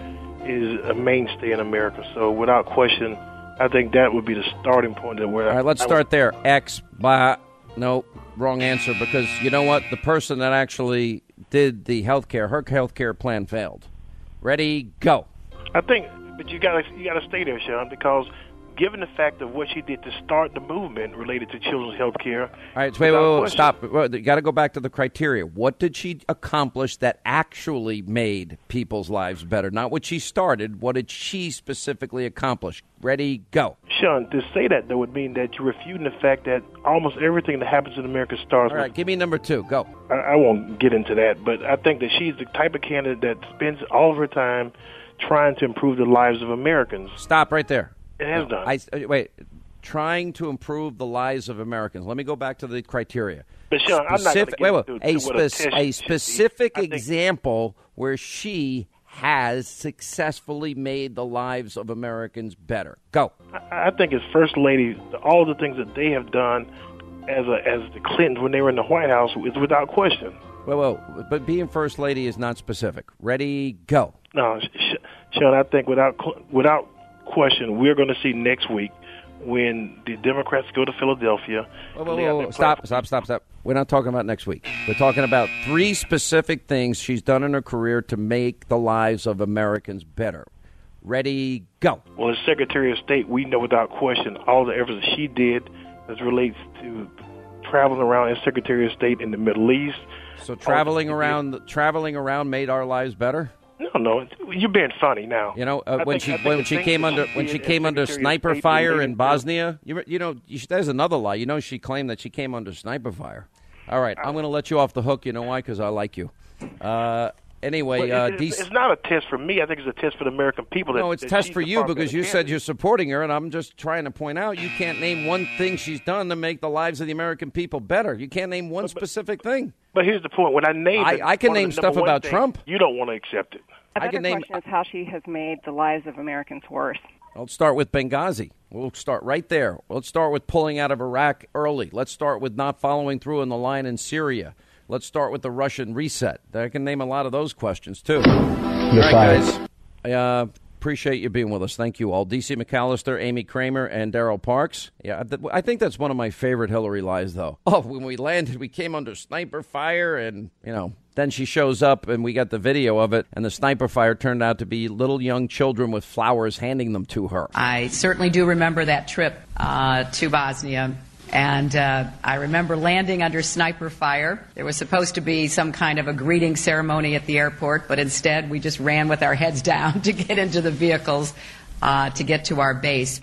is a mainstay in America. So without question, I think that would be the starting point that where All right, let's I start there. X, blah. No, wrong answer because you know what? The person that actually did the health care, her health care plan failed. Ready, go. I think, but you gotta you gotta stay there, Sean, because given the fact of what she did to start the movement related to children's health care. All right, wait, wait, wait, wait, stop. You got to go back to the criteria. What did she accomplish that actually made people's lives better? Not what she started. What did she specifically accomplish? Ready, go. Sean, to say that though would mean that you're refuting the fact that almost everything that happens in America starts All right, give me number two. Go. I, I won't get into that, but I think that she's the type of candidate that spends all of her time trying to improve the lives of Americans. Stop right there. It has done. I, uh, wait, trying to improve the lives of Americans. Let me go back to the criteria. But, Sean, I'm not gonna Specific- get wait, wait, into- a, to a spec- a specific think- example where she has successfully made the lives of Americans better. Go. I I think as First Lady, all the things that they have done as a, as the Clintons when they were in the White House is without question. Well, well, but being first lady is not specific. Ready, go. No, Sean, I think without without question, we're going to see next week when the Democrats go to Philadelphia. Whoa, whoa, whoa, whoa. Stop, stop, stop, stop. We're not talking about next week. We're talking about three specific things she's done in her career to make the lives of Americans better. Ready, go. Well, as Secretary of State, we know without question all the efforts that she did as relates to traveling around as Secretary of State in the Middle East. So traveling around, traveling around made our lives better. No, no, you're being funny now. You know, uh, when think- she when she came under when she came under sniper fire in Bosnia, you you know you, there's another lie. You know she claimed that she came under sniper fire. All right, I'm going to let you off the hook. You know why? Because I like you. Uh, anyway, Well, uh, it's, it's, DC it's not a test for me. I think it's a test for the American people. That, No, it's a test for you because you said you're supporting her, and I'm just trying to point out you can't name one thing she's done to make the lives of the American people better. You can't name one specific thing. But here's the point: when I name, I- I can name stuff about things, Trump. You don't want to accept it. A I better can name- question is how she has made the lives of Americans worse. Let's start with Benghazi. We'll start right there. Let's start with pulling out of Iraq early. Let's start with not following through on the line in Syria. Let's start with the Russian reset. I can name a lot of those questions too. all right, fired. guys. I uh, appreciate you being with us. Thank you all. DC McAllister, Amy Kramer, and Daryl Parks. Yeah, th- I think that's one of my favorite Hillary lies, though. Oh, when we landed, we came under sniper fire, and you know. Then she shows up, and we got the video of it, and the sniper fire turned out to be little young children with flowers handing them to her. I certainly do remember that trip uh, to Bosnia. And uh, I remember landing under sniper fire. There was supposed to be some kind of a greeting ceremony at the airport, but instead we just ran with our heads down to get into the vehicles uh, to get to our base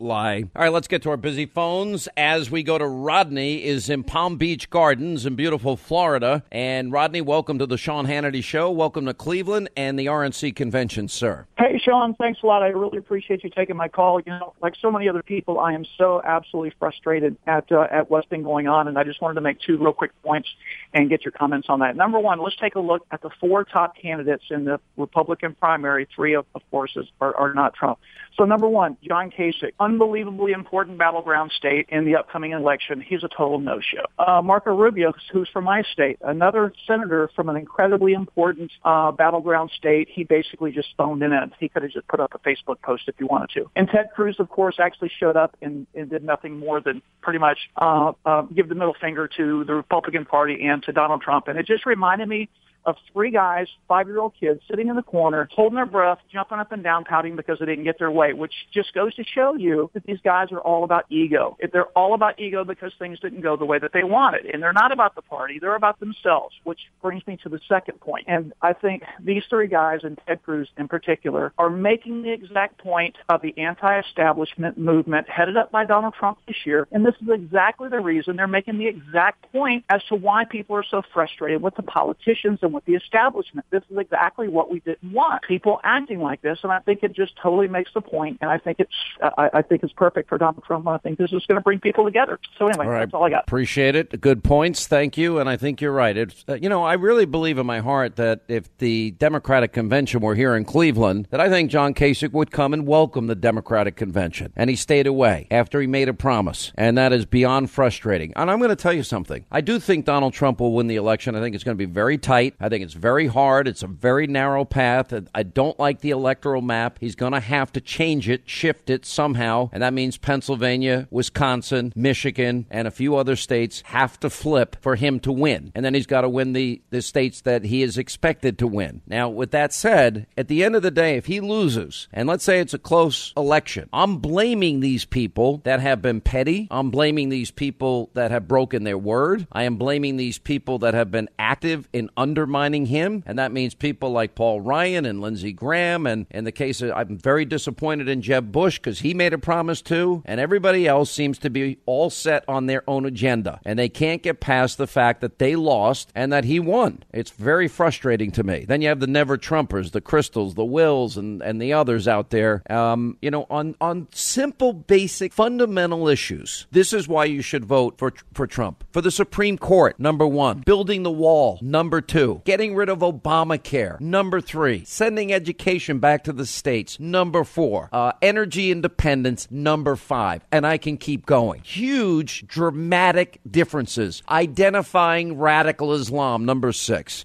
lie. All right, let's get to our busy phones as we go to Rodney is in Palm Beach Gardens in beautiful Florida. And Rodney, welcome to the Sean Hannity Show. Welcome to Cleveland and the RNC convention, sir. Hey, Sean, thanks a lot. I really appreciate you taking my call. You know, like so many other people, I am so absolutely frustrated at uh, at what's been going on, and I just wanted to make two real quick points and get your comments on that. Number one, let's take a look at the four top candidates in the Republican primary. Three, of, of course, are, are not Trump. So number one, John Kasich, unbelievably important battleground state in the upcoming election. He's a total no-show. Uh, Marco Rubio, who's from my state, another senator from an incredibly important uh, battleground state. He basically just phoned in. He could have just put up a Facebook post if he wanted to. And Ted Cruz, of course, actually showed up and, and did nothing more than pretty much uh, uh, give the middle finger to the Republican Party and to Donald Trump. And it just reminded me of three guys, five-year-old kids, sitting in the corner, holding their breath, jumping up and down, pouting because they didn't get their way, which just goes to show you that these guys are all about ego. If They're all about ego because things didn't go the way that they wanted. And they're not about the party. They're about themselves, which brings me to the second point. And I think these three guys, and Ted Cruz in particular, are making the exact point of the anti-establishment movement headed up by Donald Trump this year. And this is exactly the reason they're making the exact point as to why people are so frustrated with the politicians and with the establishment. This is exactly what we didn't want. People acting like this, and I think it just totally makes the point. And I think it's I, I think it's perfect for Donald Trump. I think this is going to bring people together. So anyway, all right. that's all I got. Appreciate it. Good points. Thank you. And I think you're right. It's uh, you know I really believe in my heart that if the Democratic convention were here in Cleveland, that I think John Kasich would come and welcome the Democratic convention, and he stayed away after he made a promise, and that is beyond frustrating. And I'm going to tell you something. I do think Donald Trump will win the election. I think it's going to be very tight. I think it's very hard. It's a very narrow path. I don't like the electoral map. He's going to have to change it, shift it somehow. And that means Pennsylvania, Wisconsin, Michigan, and a few other states have to flip for him to win. And then he's got to win the, the states that he is expected to win. Now, with that said, at the end of the day, if he loses, and let's say it's a close election, I'm blaming these people that have been petty. I'm blaming these people that have broken their word. I am blaming these people that have been active in undermining him, and that means people like Paul Ryan and Lindsey Graham. And in the case of, I'm very disappointed in Jeb Bush because he made a promise too, and everybody else seems to be all set on their own agenda, and they can't get past the fact that they lost and that he won. It's very frustrating to me. Then you have the Never Trumpers, the Kristols, the Wills, and and the others out there. Um, you know, on on simple, basic, fundamental issues. This is why you should vote for for Trump for the Supreme Court. Number one, building the wall. Number two, getting rid of Obamacare. Number three, sending education back to the states. Number four, uh, energy independence. Number five, and I can keep going. Huge, dramatic differences. Identifying radical Islam. Number six.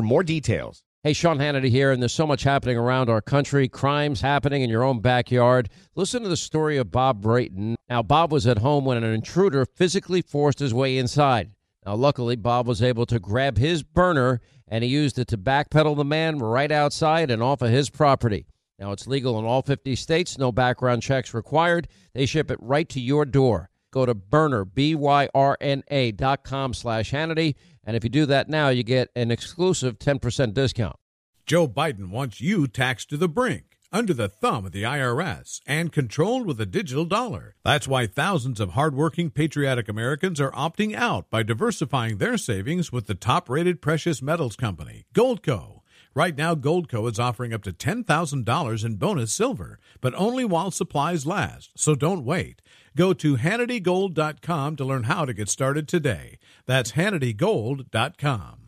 for more details. Hey, Sean Hannity here, and there's so much happening around our country, crimes happening in your own backyard. Listen to the story of Bob Brayton. Now, Bob was at home when an intruder physically forced his way inside. Now, luckily, Bob was able to grab his Byrna and he used it to backpedal the man right outside and off of his property. Now, it's legal in all 50 states, no background checks required. They ship it right to your door. Go to Byrna, B-Y-R-N-A dot com slash Hannity. And if you do that now, you get an exclusive 10% discount. Joe Biden wants you taxed to the brink, under the thumb of the IRS, and controlled with a digital dollar. That's why thousands of hardworking, patriotic Americans are opting out by diversifying their savings with the top rated precious metals company, Goldco. Right now, Goldco is offering up to $10,000 in bonus silver, but only while supplies last, so don't wait. Go to HannityGold.com to learn how to get started today. That's HannityGold.com.